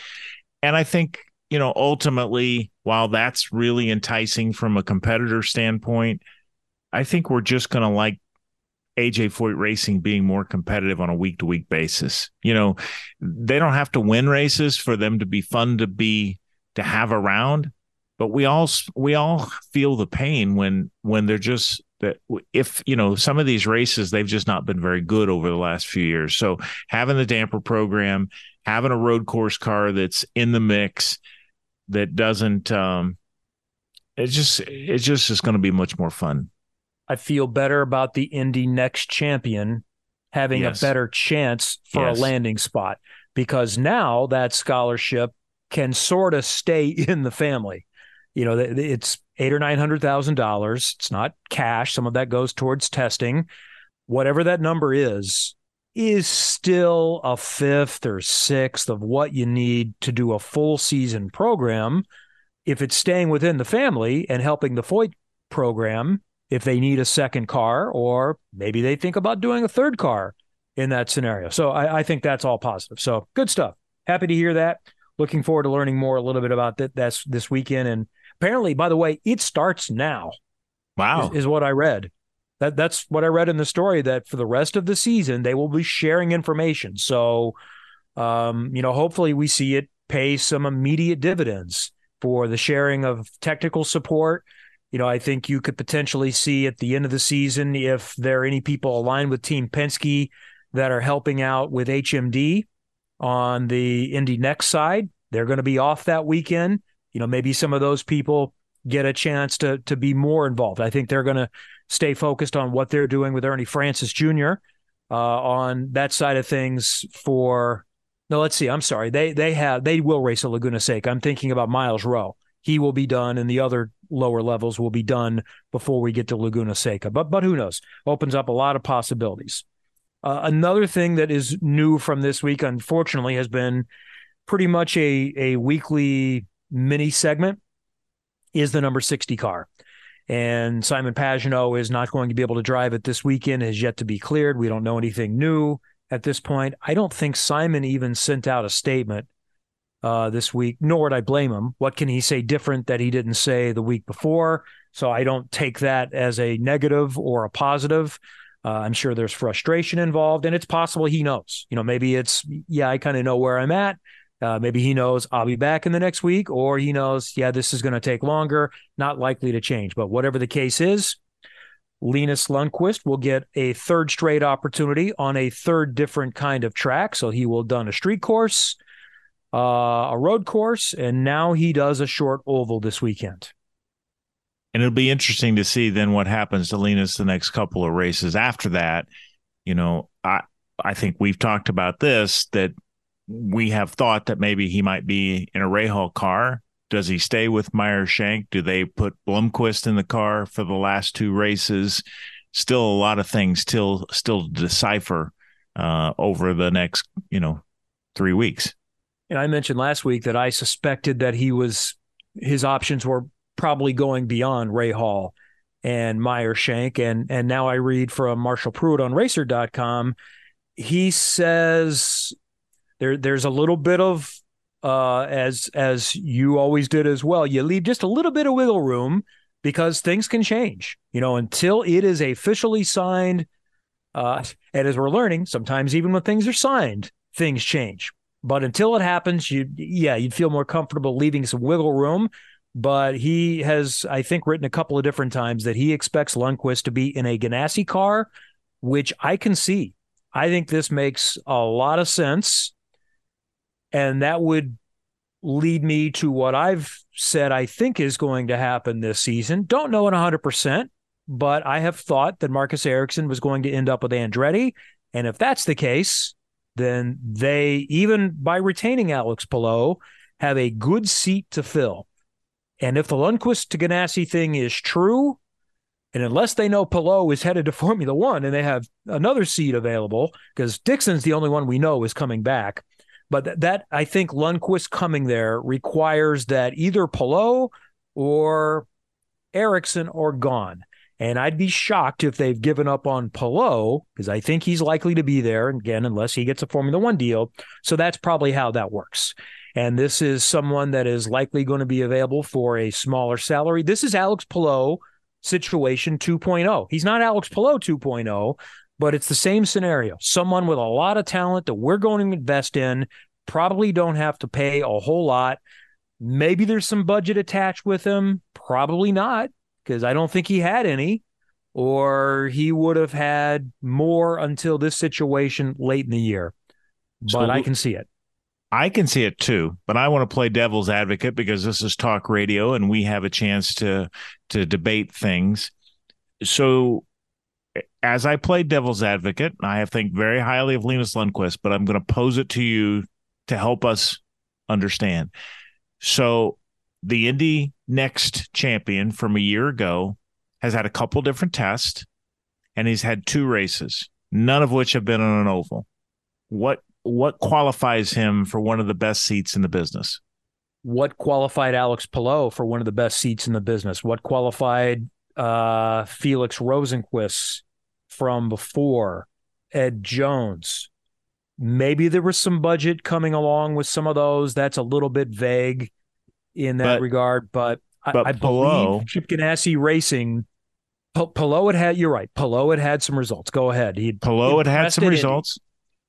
[SPEAKER 6] and I think you know ultimately, while that's really enticing from a competitor standpoint, I think we're just going to like AJ Foyt Racing being more competitive on a week to week basis. You know, they don't have to win races for them to be fun to be to have around but we all we all feel the pain when when they're just that if you know some of these races they've just not been very good over the last few years so having the damper program having a road course car that's in the mix that doesn't um it just it just is going to be much more fun
[SPEAKER 5] i feel better about the Indy NXT champion having yes. a better chance for yes. a landing spot because now that scholarship can sort of stay (laughs) in the family you know, it's eight or nine hundred thousand dollars. It's not cash. Some of that goes towards testing. Whatever that number is, is still a fifth or sixth of what you need to do a full season program. If it's staying within the family and helping the Foyt program, if they need a second car, or maybe they think about doing a third car in that scenario. So I, I think that's all positive. So good stuff. Happy to hear that. Looking forward to learning more a little bit about that that's this weekend and Apparently, by the way, it starts now.
[SPEAKER 6] Wow.
[SPEAKER 5] Is, is, what I read. That that's what I read in the story that for the rest of the season they will be sharing information. So um, you know, hopefully we see it pay some immediate dividends for the sharing of technical support. You know, I think you could potentially see at the end of the season if there are any people aligned with Team Penske that are helping out with HMD on the Indy NXT side. They're going to be off that weekend you know, maybe some of those people get a chance to to be more involved. I think they're going to stay focused on what they're doing with Ernie Francis Jr. Uh, on that side of things. For no, let's see. I'm sorry. They they have they will race a Laguna Seca. I'm thinking about Myles Rowe. He will be done, and the other lower levels will be done before we get to Laguna Seca. But but who knows? Opens up a lot of possibilities. Uh, another thing that is new from this week, unfortunately, has been pretty much a a weekly mini segment is the number 60 car. And Simon Pagenaud is not going to be able to drive it this weekend, has yet to be cleared. We don't know anything new at this point. I don't think Simon even sent out a statement uh, this week, nor would I blame him. What can he say different that he didn't say the week before? So I don't take that as a negative or a positive. Uh, I'm sure there's frustration involved, and it's possible he knows. You know, maybe it's, yeah, I kind of know where I'm at. Uh, maybe he knows I'll be back in the next week, or he knows, yeah, this is going to take longer, not likely to change. But whatever the case is, Linus Lundqvist will get a third straight opportunity on a third different kind of track. So he will done a street course, uh, a road course, and now he does a short oval this weekend.
[SPEAKER 6] And it'll be interesting to see then what happens to Linus the next couple of races after that. You know, I I think we've talked about this that we have thought that maybe he might be in a Rahal car. Does he stay with Meyer Shank? Do they put Blomqvist in the car for the last two races? Still a lot of things still still to decipher uh, over the next you know three weeks.
[SPEAKER 5] And I mentioned last week that I suspected that he was his options were probably going beyond Rahal and Meyer Shank. And and now I read from Marshall Pruett on racer.com. He says there there's a little bit of uh, as as you always did as well. You leave just a little bit of wiggle room because things can change. You know, until it is officially signed. Uh, and as we're learning, sometimes even when things are signed, things change. But until it happens, you yeah, you'd feel more comfortable leaving some wiggle room. But he has, I think, written a couple of different times that he expects Lundqvist to be in a Ganassi car, which I can see I think this makes a lot of sense. And that would lead me to what I've said I think is going to happen this season. Don't know it 100%, but I have thought that Marcus Ericsson was going to end up with Andretti. And if that's the case, then they, even by retaining Alex Palou, have a good seat to fill. And if the Lundqvist to Ganassi thing is true, and unless they know Palou is headed to Formula One and they have another seat available, because Dixon's the only one we know is coming back. But that, that I think Lundqvist coming there requires that either Palou or Ericsson are gone. And I'd be shocked if they've given up on Palou because I think he's likely to be there again, unless he gets a Formula One deal. So that's probably how that works. And this is someone that is likely going to be available for a smaller salary. This is Alex Palou situation 2.0. He's not Alex Palou 2.0, but it's the same scenario. Someone with a lot of talent that we're going to invest in, probably don't have to pay a whole lot. Maybe there's some budget attached with him, probably not, because I don't think he had any, or he would have had more until this situation late in the year. But so, I can see it.
[SPEAKER 6] I can see it too, but I want to play devil's advocate because this is talk radio and we have a chance to to debate things. So as I play devil's advocate, I have think very highly of Linus Lundqvist, but I'm going to pose it to you to help us understand. So the Indy next champion from a year ago has had a couple different tests and he's had two races, none of which have been on an oval. What what qualifies him for one of the best seats in the business?
[SPEAKER 5] What qualified Alex Palou for one of the best seats in the business? What qualified uh, Felix Rosenqvist from before? Ed Jones. Maybe there was some budget coming along with some of those. That's a little bit vague in that but, regard, but, but I, I believe Chip Ganassi Racing. Palou had had. You're right. Palou had had some results. Go ahead. He
[SPEAKER 6] Palou had had some results.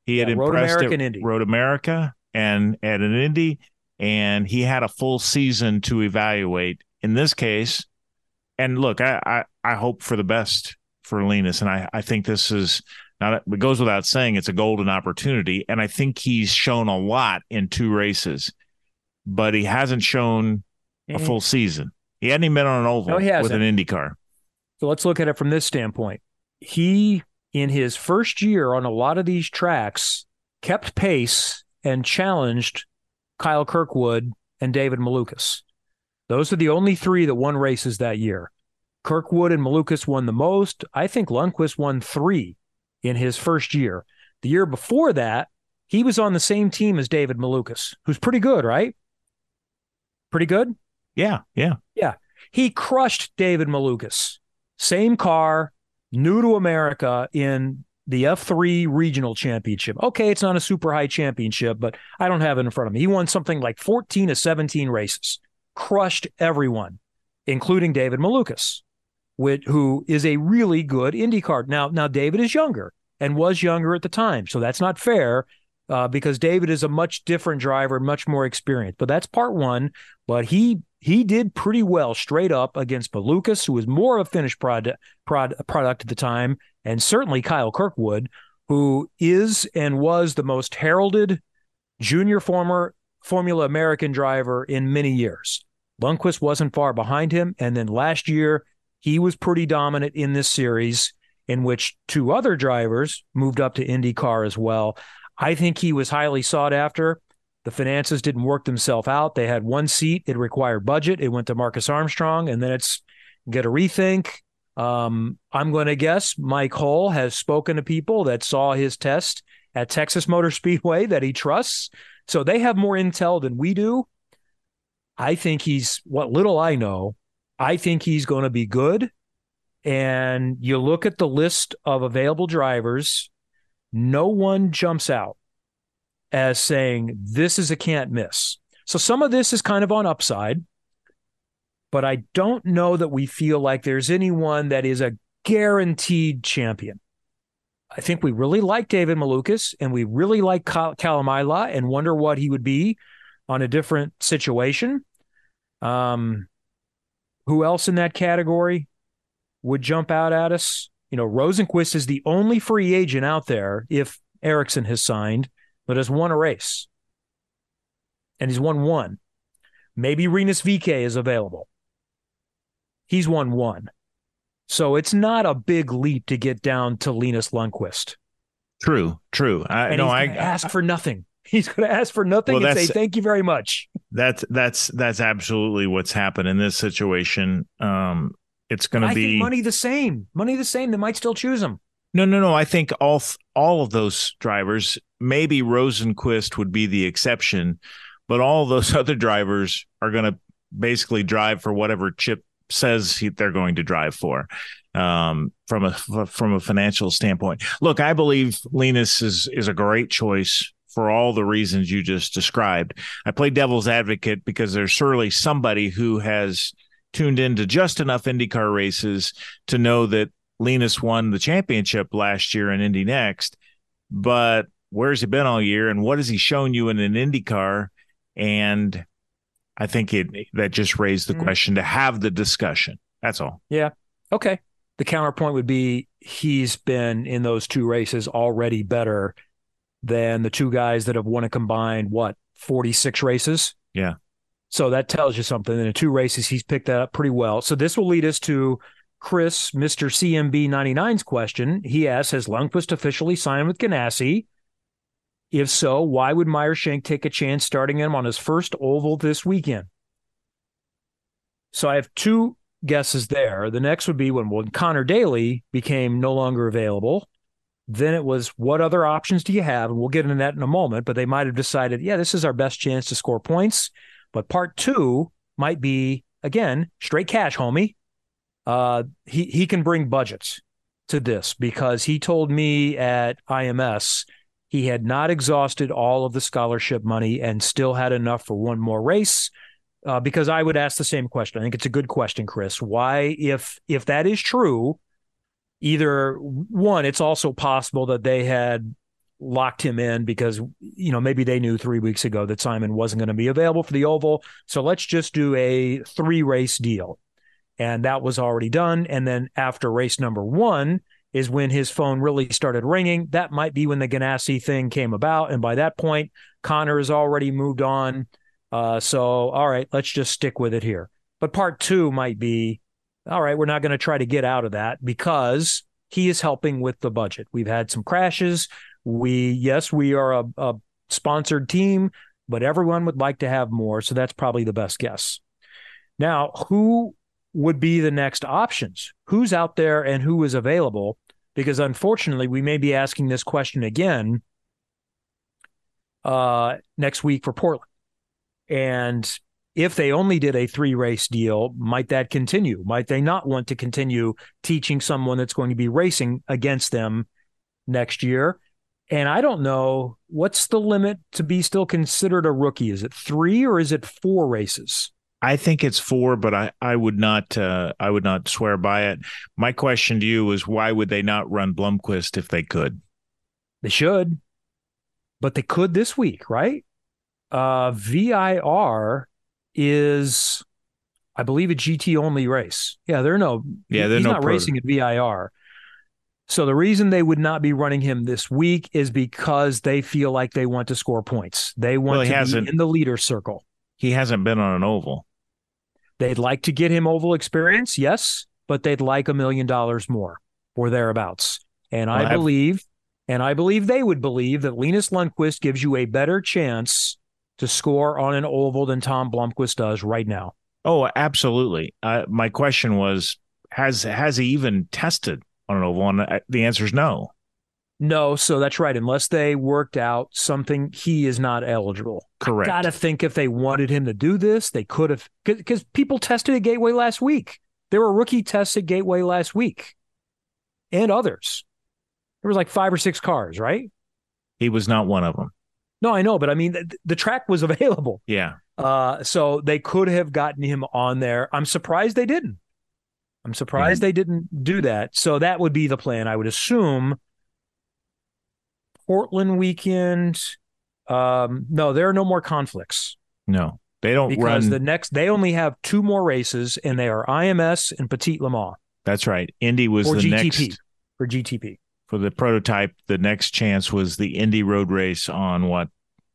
[SPEAKER 6] He had yeah, impressed Road American at Indy. Road America and at an Indy, and he had a full season to evaluate. In this case, and look, I I, I hope for the best for Linus, and I I think this is not it goes without saying it's a golden opportunity, and I think he's shown a lot in two races, but he hasn't shown a mm-hmm. full season. He hadn't even been on an oval no, with an Indy car.
[SPEAKER 5] So let's look at it from this standpoint. He in his first year on a lot of these tracks kept pace and challenged Kyle Kirkwood and David Malukas. Those are the only three that won races that year. Kirkwood and Malukas won the most. I think Lundqvist won three in his first year. The year before that, he was on the same team as David Malukas, who's pretty good, right? Pretty good?
[SPEAKER 6] Yeah, yeah.
[SPEAKER 5] Yeah. He crushed David Malukas. Same car, new to America in the F3 regional championship. Okay, it's not a super high championship, but I don't have it in front of me. He won something like 14 to 17 races, crushed everyone, including David Malukas, which, who is a really good IndyCar. Now, now David is younger and was younger at the time, so that's not fair. Uh, because David is a much different driver, much more experienced. But that's part one. But he he did pretty well straight up against Malukas, who was more of a finished product, prod, product at the time, and certainly Kyle Kirkwood, who is and was the most heralded junior former Formula American driver in many years. Lundqvist wasn't far behind him. And then last year, he was pretty dominant in this series, in which two other drivers moved up to IndyCar as well. I think he was highly sought after. The finances didn't work themselves out. They had one seat. It required budget. It went to Marcus Armstrong, and then it's get a rethink. Um, I'm going to guess Mike Hull has spoken to people that saw his test at Texas Motor (laughs) Speedway that he trusts. So they have more intel than we do. I think he's what little I know. I think he's going to be good. And you look at the list of available drivers, no one jumps out as saying this is a can't miss. So some of this is kind of on upside, but I don't know that we feel like there's anyone that is a guaranteed champion. I think we really like David Malukas and we really like Cal- and wonder what he would be on a different situation. Um, who else in that category would jump out at us? You know, Rosenqvist is the only free agent out there if Ericsson has signed that has won a race. And he's won one. Maybe Rinus VeeKay is available. He's won one. So it's not a big leap to get down to Linus Lundqvist.
[SPEAKER 6] True, true. I
[SPEAKER 5] and
[SPEAKER 6] no,
[SPEAKER 5] he's
[SPEAKER 6] I
[SPEAKER 5] ask for nothing. (laughs) He's going to ask for nothing
[SPEAKER 6] Well,
[SPEAKER 5] and say thank you very much.
[SPEAKER 6] that's that's that's absolutely what's happened in this situation. Um, it's going to be
[SPEAKER 5] think money the same. Money the same. They might still choose him.
[SPEAKER 6] No, no, no. I think all all of those drivers, maybe Rosenqvist would be the exception, but all those (laughs) other drivers are going to basically drive for whatever Chip says he, they're going to drive for. Um, from a from a financial standpoint, look, I believe Linus is is a great choice for all the reasons you just described. I play devil's advocate because there's surely somebody who has tuned into just enough IndyCar races to know that Linus won the championship last year in Indy NXT, but where's he been all year and what has he shown you in an IndyCar? And I think it that just raised the
[SPEAKER 5] Mhm.
[SPEAKER 6] question to have the discussion. That's all.
[SPEAKER 5] Yeah. Okay. The counterpoint would be he's been in those two races already better than the two guys that have won a combined, what, 46 races?
[SPEAKER 6] Yeah.
[SPEAKER 5] So that tells you something. In the two races, he's picked that up pretty well. So this will lead us to Chris, Mr. CMB 99's question. He asks Has Lundqvist officially signed with Ganassi? If so, why would Meyer Shank take a chance starting him on his first oval this weekend? So I have two guesses there. The next would be when, when Conor Daly became no longer available. Then it was what other options do you have? And we'll get into that in a moment. But they might have decided, yeah, this is our best chance to score points. But part two might be again straight cash, homie. Uh, he he can bring budgets to this because he told me at IMS he had not exhausted all of the scholarship money and still had enough for one more race. Uh, because I would ask the same question. I think it's a good question, Chris. Why, if if that is true, either one, it's also possible that they had locked him in because you know maybe they knew three weeks ago that Simon wasn't going to be available for the oval. So let's just do a three race deal, and that was already done. And then after race number one is when his phone really started ringing. That might be when the Ganassi thing came about, and by that point, Conor has already moved on. Uh, so, all right, let's just stick with it here. But part two might be, all right, we're not going to try to get out of that because he is helping with the budget. We've had some crashes. We, yes, we are a, a sponsored team, but everyone would like to have more. So that's probably the best guess. Now, who would be the next options? Who's out there and who is available? Because unfortunately, we may be asking this question again uh, next week for Portland. And if they only did a three race deal, might that continue? Might they not want to continue teaching someone that's going to be racing against them next year? And I don't know what's the limit to be still considered a rookie. Is it three or is it four races?
[SPEAKER 6] I think it's four, but I, I would not uh, I would not swear by it. My question to you is why would they not run Blomqvist if they could?
[SPEAKER 5] They should, but they could this week, right? Uh, VIR is, I believe, a GT only race. Yeah, they're no,
[SPEAKER 6] Yeah, they're
[SPEAKER 5] he's
[SPEAKER 6] no
[SPEAKER 5] not racing at VIR. So the reason they would not be running him this week is because they feel like they want to score points. They want
[SPEAKER 6] Well,
[SPEAKER 5] to be in the leader circle.
[SPEAKER 6] He hasn't been on an oval.
[SPEAKER 5] They'd like to get him oval experience, yes, but they'd like a million dollars more or thereabouts. And
[SPEAKER 6] Well,
[SPEAKER 5] I
[SPEAKER 6] I've-
[SPEAKER 5] believe, and I believe they would believe that Linus Lundqvist gives you a better chance to score on an oval than Tom Blomqvist does right now.
[SPEAKER 6] Oh, absolutely. Uh, my question was has has he even tested on an oval? And the answer is no.
[SPEAKER 5] No, so that's right. Unless they worked out something, he is not eligible.
[SPEAKER 6] Correct.
[SPEAKER 5] Got to think if they wanted him to do this, they could have, because people tested at Gateway last week. There were rookie tests at Gateway last week and others. There was like five or six cars, right?
[SPEAKER 6] He was not one of them.
[SPEAKER 5] No, I know, but I mean, the, the track was (laughs) available.
[SPEAKER 6] Yeah.
[SPEAKER 5] Uh, so they could have gotten him on there. I'm surprised they didn't. I'm surprised they didn't do that. So that would be the plan. I would assume Portland weekend. Um, no, there are no more conflicts
[SPEAKER 6] No. They don't
[SPEAKER 5] because
[SPEAKER 6] run
[SPEAKER 5] the next they only have two more races, and they are IMS and Petit Le Mans
[SPEAKER 6] That's right. Indy was the
[SPEAKER 5] GTP.
[SPEAKER 6] next
[SPEAKER 5] for GTP.
[SPEAKER 6] For the prototype, the next chance was the Indy Road Race on what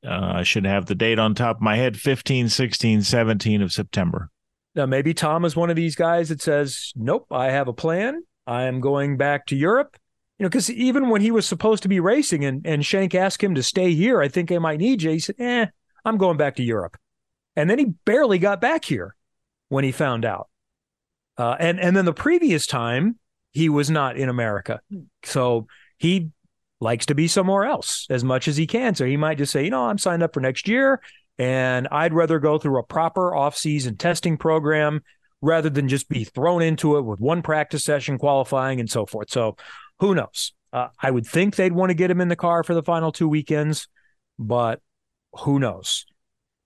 [SPEAKER 6] uh, I should have the date on top of my head 15, 16, 17 of September.
[SPEAKER 5] Now, maybe Tom is one of these guys that says, Nope, I have a plan. I am going back to Europe. You know, because even when he was supposed to be racing and, and Shank asked him to stay here, I think I might need you. He said, Eh, I'm going back to Europe. And then he barely got back here when he found out. Uh, and and then the previous time he was not in America, so he likes to be somewhere else as much as he can. So he might just say, you know, I'm signed up for next year, and I'd rather go through a proper off-season testing program rather than just be thrown into it with one practice session qualifying and so forth. So who knows? Uh, I would think they'd want to get him in the car for the final two weekends, but who knows?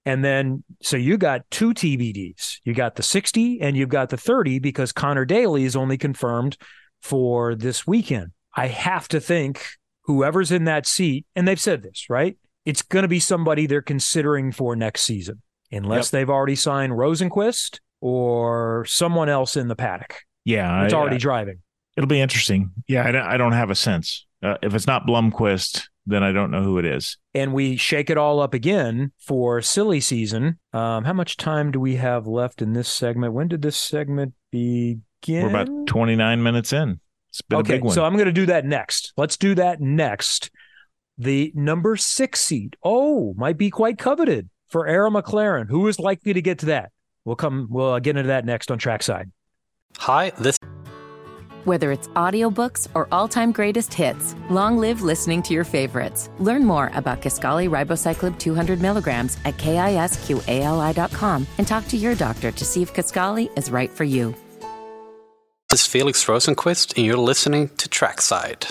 [SPEAKER 5] And then, so you got two TBDs. You got the 60 and you've got the 30 because Conor Daly is only confirmed for this weekend. I have to think whoever's in that seat, and they've said this, right? It's going to be somebody they're considering for next season, unless yep. they've already signed Rosenqvist or someone else in the paddock.
[SPEAKER 6] Yeah.
[SPEAKER 5] It's already I, driving.
[SPEAKER 6] It'll be interesting. Yeah. I, I don't have a sense. Uh, if it's not Blomqvist, then I don't know who it is.
[SPEAKER 5] And we shake it all up again for silly season. Um, how much time do we have left in this segment? When did this segment begin?
[SPEAKER 6] We're about 29 minutes in. It's been
[SPEAKER 5] okay,
[SPEAKER 6] a big one.
[SPEAKER 5] So I'm going to do that next. Let's do that next. The number six seat. Oh, might be quite coveted for Arrow McLaren. Who is likely to get to that? We'll come. We'll uh, get into that next on Trackside.
[SPEAKER 10] Hi, this
[SPEAKER 7] whether it's audiobooks or all-time greatest hits, long live listening to your favorites. Learn more about Kisqali Ribociclib 200 milligrams at kisqali.com and talk to your doctor to see if Kisqali is right for you.
[SPEAKER 10] This is Felix Rosenqvist, and you're listening to Trackside.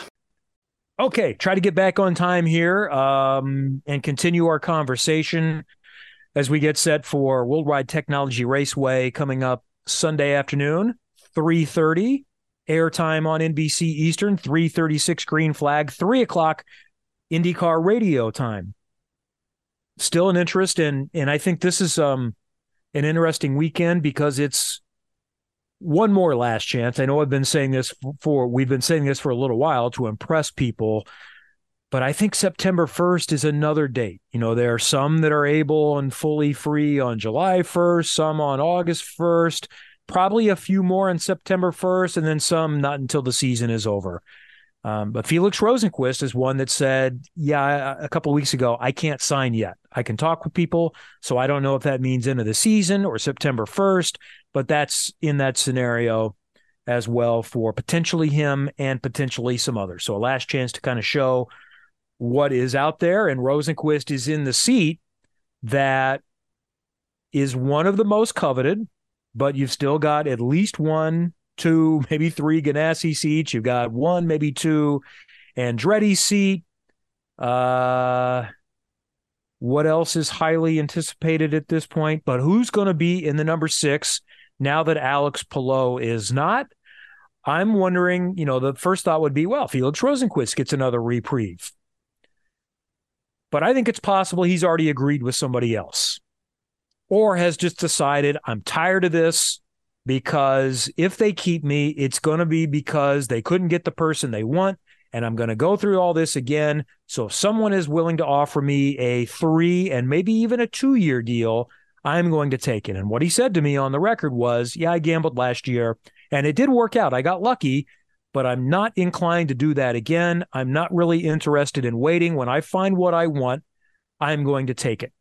[SPEAKER 5] Okay, try to get back on time here um, and continue our conversation as we get set for Worldwide Technology Raceway coming up Sunday afternoon, 3.30 airtime on NBC Eastern, 336 green flag, 3 o'clock IndyCar radio time. Still an interest in, and I think this is um an interesting weekend because it's one more last chance. I know I've been saying this for we've been saying this for a little while to impress people, but I think September 1st is another date. You know, there are some that are able and fully free on July 1st, some on August 1st probably a few more on September 1st, and then some not until the season is over. Um, but Felix Rosenqvist is one that said, Yeah, a couple weeks ago, I can't sign yet. I can talk with people. So I don't know if that means end of the season or September 1st, but that's in that scenario as well for potentially him and potentially some others. So a last chance to kind of show what is out there. And Rosenqvist is in the seat that is one of the most coveted but you've still got at least one, two, maybe three Ganassi seats. You've got one, maybe two Andretti seat. Uh, what else is highly anticipated at this point? But who's going to be in the number six now that Alex Palou is not? I'm wondering, you know, the first thought would be, well, Felix Rosenqvist gets another reprieve. But I think it's possible he's already agreed with somebody else or has just decided I'm tired of this because if they keep me, it's going to be because they couldn't get the person they want. And I'm going to go through all this again. So if someone is willing to offer me a three and maybe even a two year deal, I'm going to take it. And what he said to me on the record was, Yeah, I gambled last year and it did work out. I got lucky, but I'm not inclined to do that again. I'm not really interested in waiting. When I find what I want, I'm going to take it.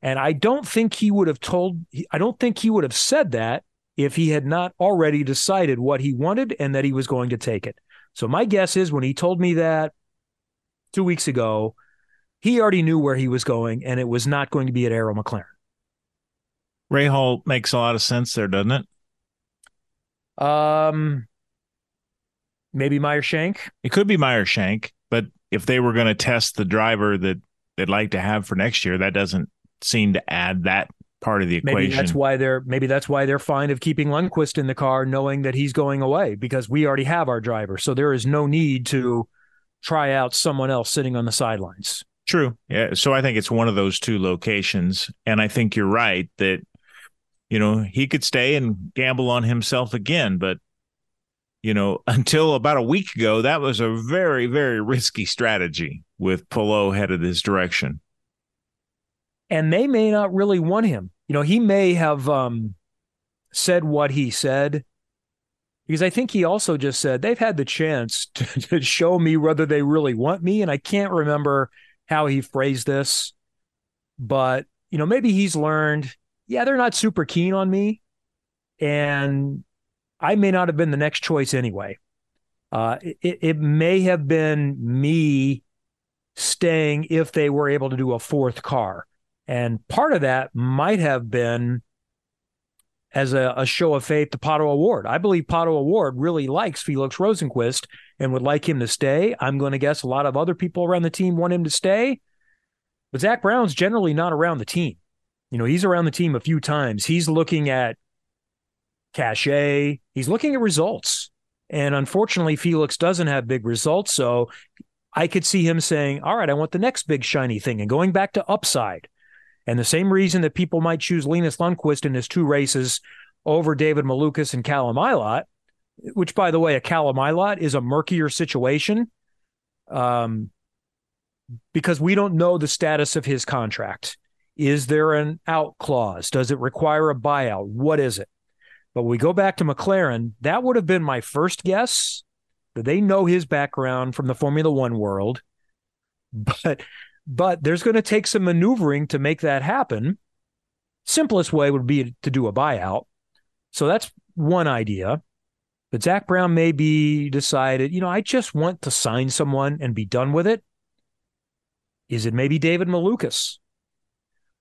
[SPEAKER 5] And I don't think he would have told, I don't think he would have said that if he had not already decided what he wanted and that he was going to take it. So my guess is when he told me that two weeks ago, he already knew where he was going and it was not going to be at Arrow McLaren.
[SPEAKER 6] Rahal makes a lot of sense there, doesn't it?
[SPEAKER 5] Um, maybe Meyer Shank.
[SPEAKER 6] It could be Meyer Shank, but if they were going to test the driver that they'd like to have for next year, that doesn't seem to add that part of the equation.
[SPEAKER 5] Maybe that's why they're maybe that's why they're fine of keeping Lundqvist in the car, knowing that he's going away because we already have our driver. So there is no need to try out someone else sitting on the sidelines.
[SPEAKER 6] True. Yeah. So I think it's one of those two locations. And I think you're right that, you know, he could stay and gamble on himself again, but you know, (laughs) until about a week ago, that was a very, very risky strategy with Palou headed this direction.
[SPEAKER 5] And they may not really want him. You know, he may have um, said what he said because I think he also just said they've had the chance (laughs) to, to show me whether they really want me. And I can't remember how he phrased this, but, you know, maybe he's learned, yeah, they're not super keen on me. And I may not have been the next choice anyway. Uh, it, it may have been me staying if they were able to do a fourth car. And part of that might have been as a, a show of faith to Pato O'Ward. I believe Pato O'Ward really likes Felix Rosenqvist and would like him to stay. I'm going to guess a lot of other people around the team want him to stay. But Zak Brown's generally not around the team. You know, he's around the team a few times. He's looking at cachet. He's looking at results. And unfortunately, Felix doesn't have big results. So I could see him saying, All right, I want the next big shiny thing and going back to upside. And the same reason that people might choose Linus Lundqvist in his two races over David Malukas and Callum Ilott, which, by the way, a Callum Ilott is a murkier situation um, because we don't know the status of his contract. Is there an out clause? Does it require a buyout? What is it? But we go back to McLaren, that would have been my first guess that they know his background from the Formula One world. (laughs) But but there's going to take some maneuvering to make that happen. Simplest way would be to do a buyout. So that's one idea. But Zak Brown may be decided, you know, I just want to sign someone and be done with it. Is it maybe David Malukas?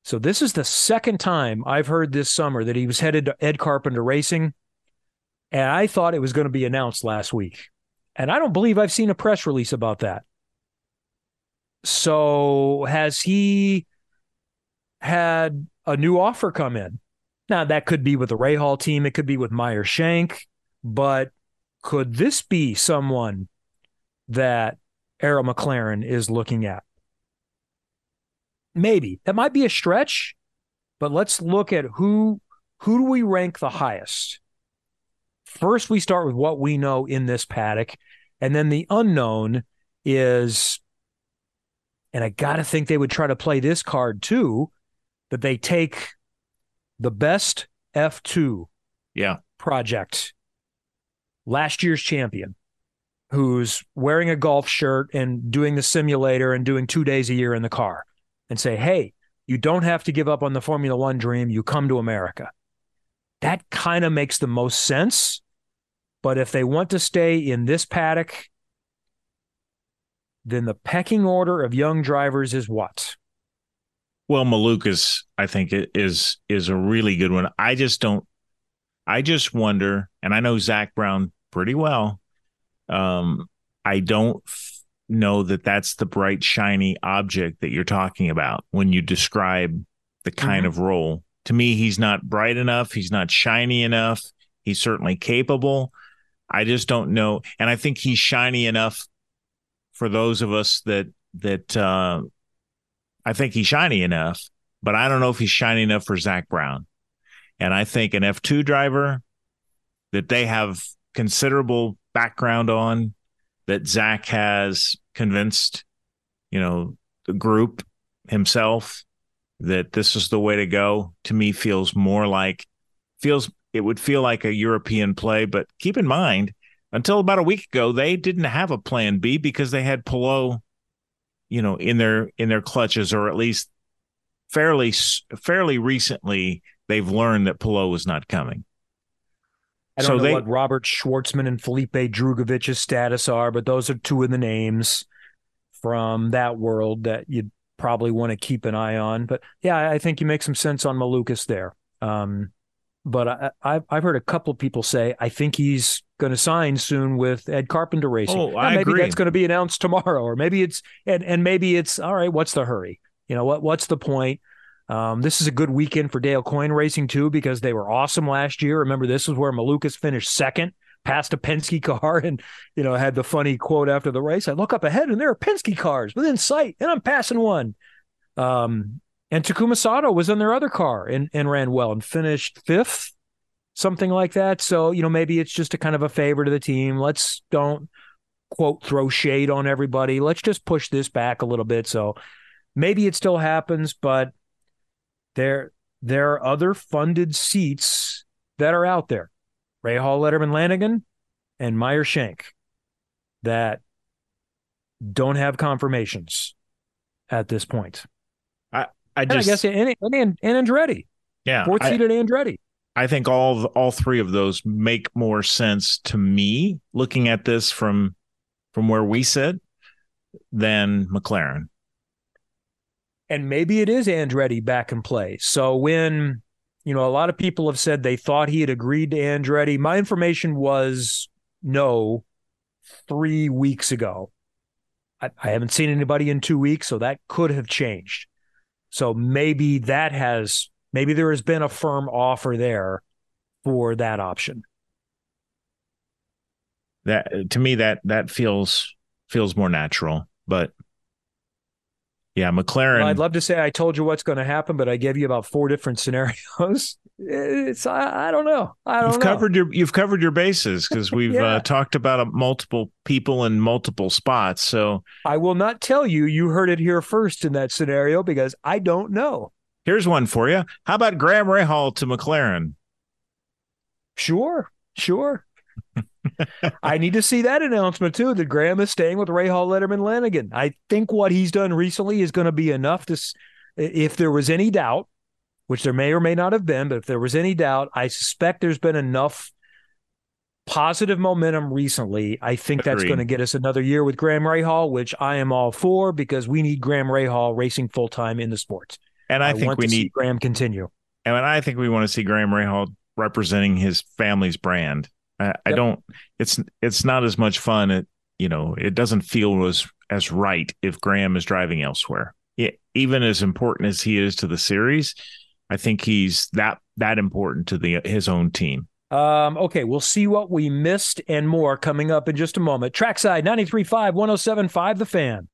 [SPEAKER 5] So this is the second time I've heard this summer that he was headed to Ed Carpenter Racing. And I thought it was going to be announced last week. And I don't believe I've seen a press release about that. So has he had a new offer come in? Now that could be with the Rahal team, it could be with Meyer Shank, but could this be someone that Arrow McLaren is looking at? Maybe that might be a stretch, but let's look at who who do we rank the highest. First, we start with what we know in this paddock, and then the unknown is, and I got to think they would try to play this card too, that they take the best F2
[SPEAKER 6] yeah.
[SPEAKER 5] project, last year's champion, who's wearing a golf shirt and doing the simulator and doing two days a year in the car and say, hey, you don't have to give up on the Formula One dream. You come to America. That kind of makes the most sense. But if they want to stay in this paddock, then the pecking order of young drivers is what?
[SPEAKER 6] Well, Malukas, I think is is a really good one. I just don't. I just wonder, and I know Zak Brown pretty well. Um, I don't know that that's the bright shiny object that you're talking about when you describe the kind mm-hmm. of role. To me he's not bright enough. He's not shiny enough. He's certainly capable. I just don't know. And i think he's shiny enough for those of us that that uh, i think he's shiny enough but i don't know if he's shiny enough for Zak Brown. And i think an f2 driver that they have considerable background on that Zak has convinced, you know, the group himself that this is the way to go to me feels more like feels it would feel like a European play. But keep in mind, until about a week ago, they didn't have a plan B because they had Palou, you know, in their in their clutches, or at least fairly fairly recently they've learned that Palou was not coming.
[SPEAKER 5] I don't so know they, what Robert Shwartzman and Felipe Drugovich's status are, but those are two of the names from that world that you'd probably want to keep an eye on. But yeah, I think you make some sense on Malukas there. Um, but I, have I've heard a couple of people say I think he's going to sign soon with Ed Carpenter Racing.
[SPEAKER 6] Oh, I
[SPEAKER 5] maybe
[SPEAKER 6] agree.
[SPEAKER 5] that's going to be announced tomorrow, or maybe it's and and maybe it's all right. What's the hurry? You know what? What's the point? Um, this is a good weekend for Dale Coyne Racing too because they were awesome last year. Remember, this is where Malukas finished second passed a Penske car and you know had the funny quote after the race. I look up ahead and there are Penske cars within sight, and I'm passing one. Um, and Takuma Sato was in their other car and, and ran well and finished fifth. something like that. So, you know, maybe it's just a kind of a favor to the team. Let's don't quote throw shade on everybody. Let's just push this back a little bit. So maybe it still happens, but there there are other funded seats that are out there. Rahal, Letterman, Lanigan, and Meyer Shank that don't have confirmations at this point.
[SPEAKER 6] I I just
[SPEAKER 5] and I guess and, and, and Andretti.
[SPEAKER 6] Yeah.
[SPEAKER 5] Fourth seeded Andretti.
[SPEAKER 6] I think all all three of those make more sense to me looking at this from from where we sit than McLaren.
[SPEAKER 5] And maybe it is Andretti back in play. So when you know a lot of people have said they thought he had agreed to Andretti, my information was no three weeks ago. I, I haven't seen anybody in two weeks, so that could have changed. So maybe that has maybe there has been a firm offer there for that option.
[SPEAKER 6] That to me that that feels feels more natural, but yeah, McLaren.
[SPEAKER 5] Well, I'd love to say I told you what's going to happen, but I gave you about four different (laughs) scenarios. It's I, I don't know. I don't
[SPEAKER 6] you've
[SPEAKER 5] know.
[SPEAKER 6] covered your you've covered your bases because (laughs) we've
[SPEAKER 5] Yeah.
[SPEAKER 6] uh, talked about uh, multiple people in multiple spots. So
[SPEAKER 5] I will not tell you. You heard it here first in that scenario because I don't know.
[SPEAKER 6] here's one for you. How about Graham Rahal to McLaren?
[SPEAKER 5] Sure, sure. (laughs) I need to see that announcement too that Graham is staying with Rahal, Letterman, Lanigan. I think what he's done recently is going to be enough to, if there was any doubt, which there may or may not have been, but if there was any doubt, I suspect there's been enough positive momentum recently. I think that's going to get us another year with Graham Rahal, which I am all for because we need Graham Rahal racing full time in the sport.
[SPEAKER 6] And I, think
[SPEAKER 5] want
[SPEAKER 6] we
[SPEAKER 5] to see
[SPEAKER 6] need
[SPEAKER 5] Graham continue.
[SPEAKER 6] and I think we want to see Graham Rahal representing his family's brand. I, I don't. It's it's not as much fun. It you know it doesn't feel as as right if Graham is driving elsewhere. Yeah, even as important as he is to the series, I think he's that that important to the his own team.
[SPEAKER 5] Um, okay, we'll see what we missed and more coming up in just a moment. Trackside 93.5, 107.5, The Fan.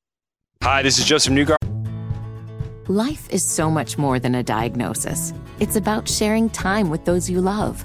[SPEAKER 11] Hi, this is Josef Newgarden.
[SPEAKER 7] Life is so much more than a diagnosis. It's about sharing time with those you love,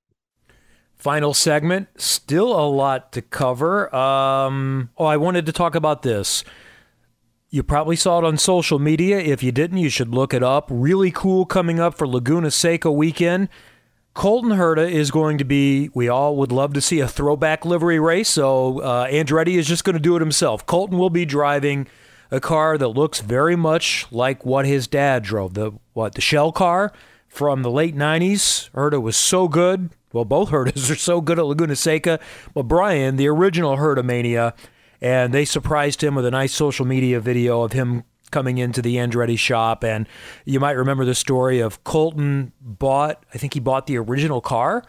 [SPEAKER 5] Final segment, still a lot to cover. Um, oh, I wanted to talk about this. You probably saw it on social media. If you didn't, you should look it up. Really cool coming up for Laguna Seca weekend. Colton Herta is going to be, we all would love to see a throwback livery race. So uh, Andretti is just going to do it himself. Colton will be driving a car that looks very much like what his dad drove. The what the Shell car from the late 90s. Herta was so good. Well, both Hertas are so good at Laguna Seca. But Bryan, the original Herta Mania, and they surprised him with a nice social media video of him coming into the Andretti shop. And you might remember the story of Colton bought, I think he bought the original car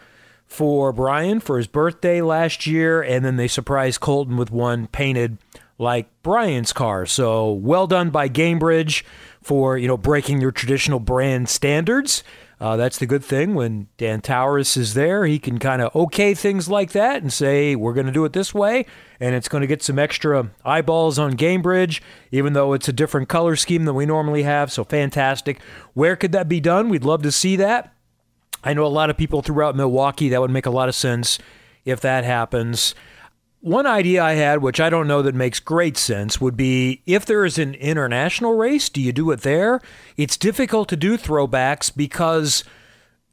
[SPEAKER 5] for Bryan for his birthday last year, and then they surprised Colton with one painted like Bryan's car. So well done by Gainbridge for you know breaking your traditional brand standards. Uh, that's the good thing when Dan Towriss is there. He can kind of okay things like that and say, we're going to do it this way. And it's going to get some extra eyeballs on Gainbridge, even though it's a different color scheme than we normally have. So fantastic. Where could that be done? We'd love to see that. I know a lot of people throughout Milwaukee. That would make a lot of sense if that happens. One idea I had, which I don't know that makes great sense, would be if there is an international race, do you do it there? It's difficult to do throwbacks because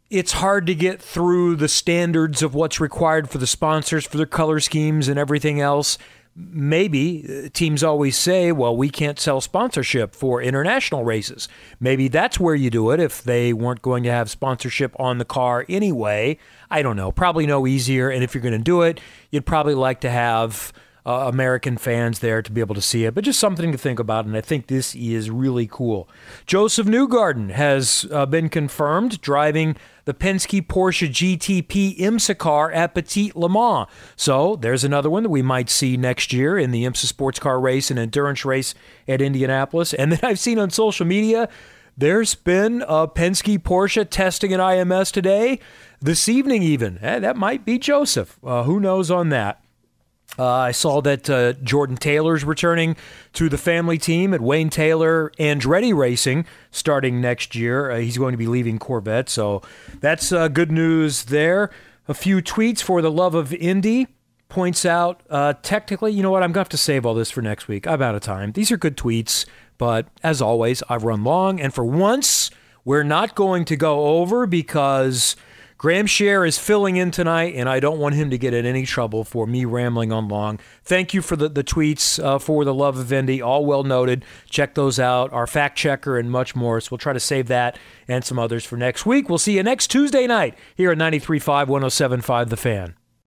[SPEAKER 5] it's hard to get through the standards of what's required for the sponsors, for their color schemes, and everything else. Maybe uh, teams always say, well, we can't sell sponsorship for international races. Maybe that's where you do it if they weren't going to have sponsorship on the car anyway. I don't know. Probably no easier. And if you're going to do it, you'd probably like to have uh, American fans there to be able to see it, but just something to think about. And I think this is really cool. Josef Newgarden has uh, been confirmed driving the Penske Porsche GTP IMSA car at Petit Le Mans. So there's another one that we might see next year in the IMSA sports car race and endurance race at Indianapolis. And then I've seen on social media. There's been a Penske Porsche testing an IMS today, this evening even. Eh, that might be Josef. Uh, who knows on that? Uh, I saw that uh, Jordan Taylor's returning to the family team at Wayne Taylor Andretti Racing starting next year. Uh, he's going to be leaving Corvette, so that's uh, good news there. A few tweets for the love of Indy points out uh, technically, you know what? I'm going to have to save all this for next week. I'm out of time. These are good tweets, but as always, I've run long, and for once, we're not going to go over because Graham Sher is filling in tonight, and I don't want him to get in any trouble for me rambling on long. Thank you for the, the tweets uh, for the love of Indy, all well noted. Check those out, our fact checker, and much more. So we'll try to save that and some others for next week. We'll see you next Tuesday night here at 93.5, 107.5 The Fan.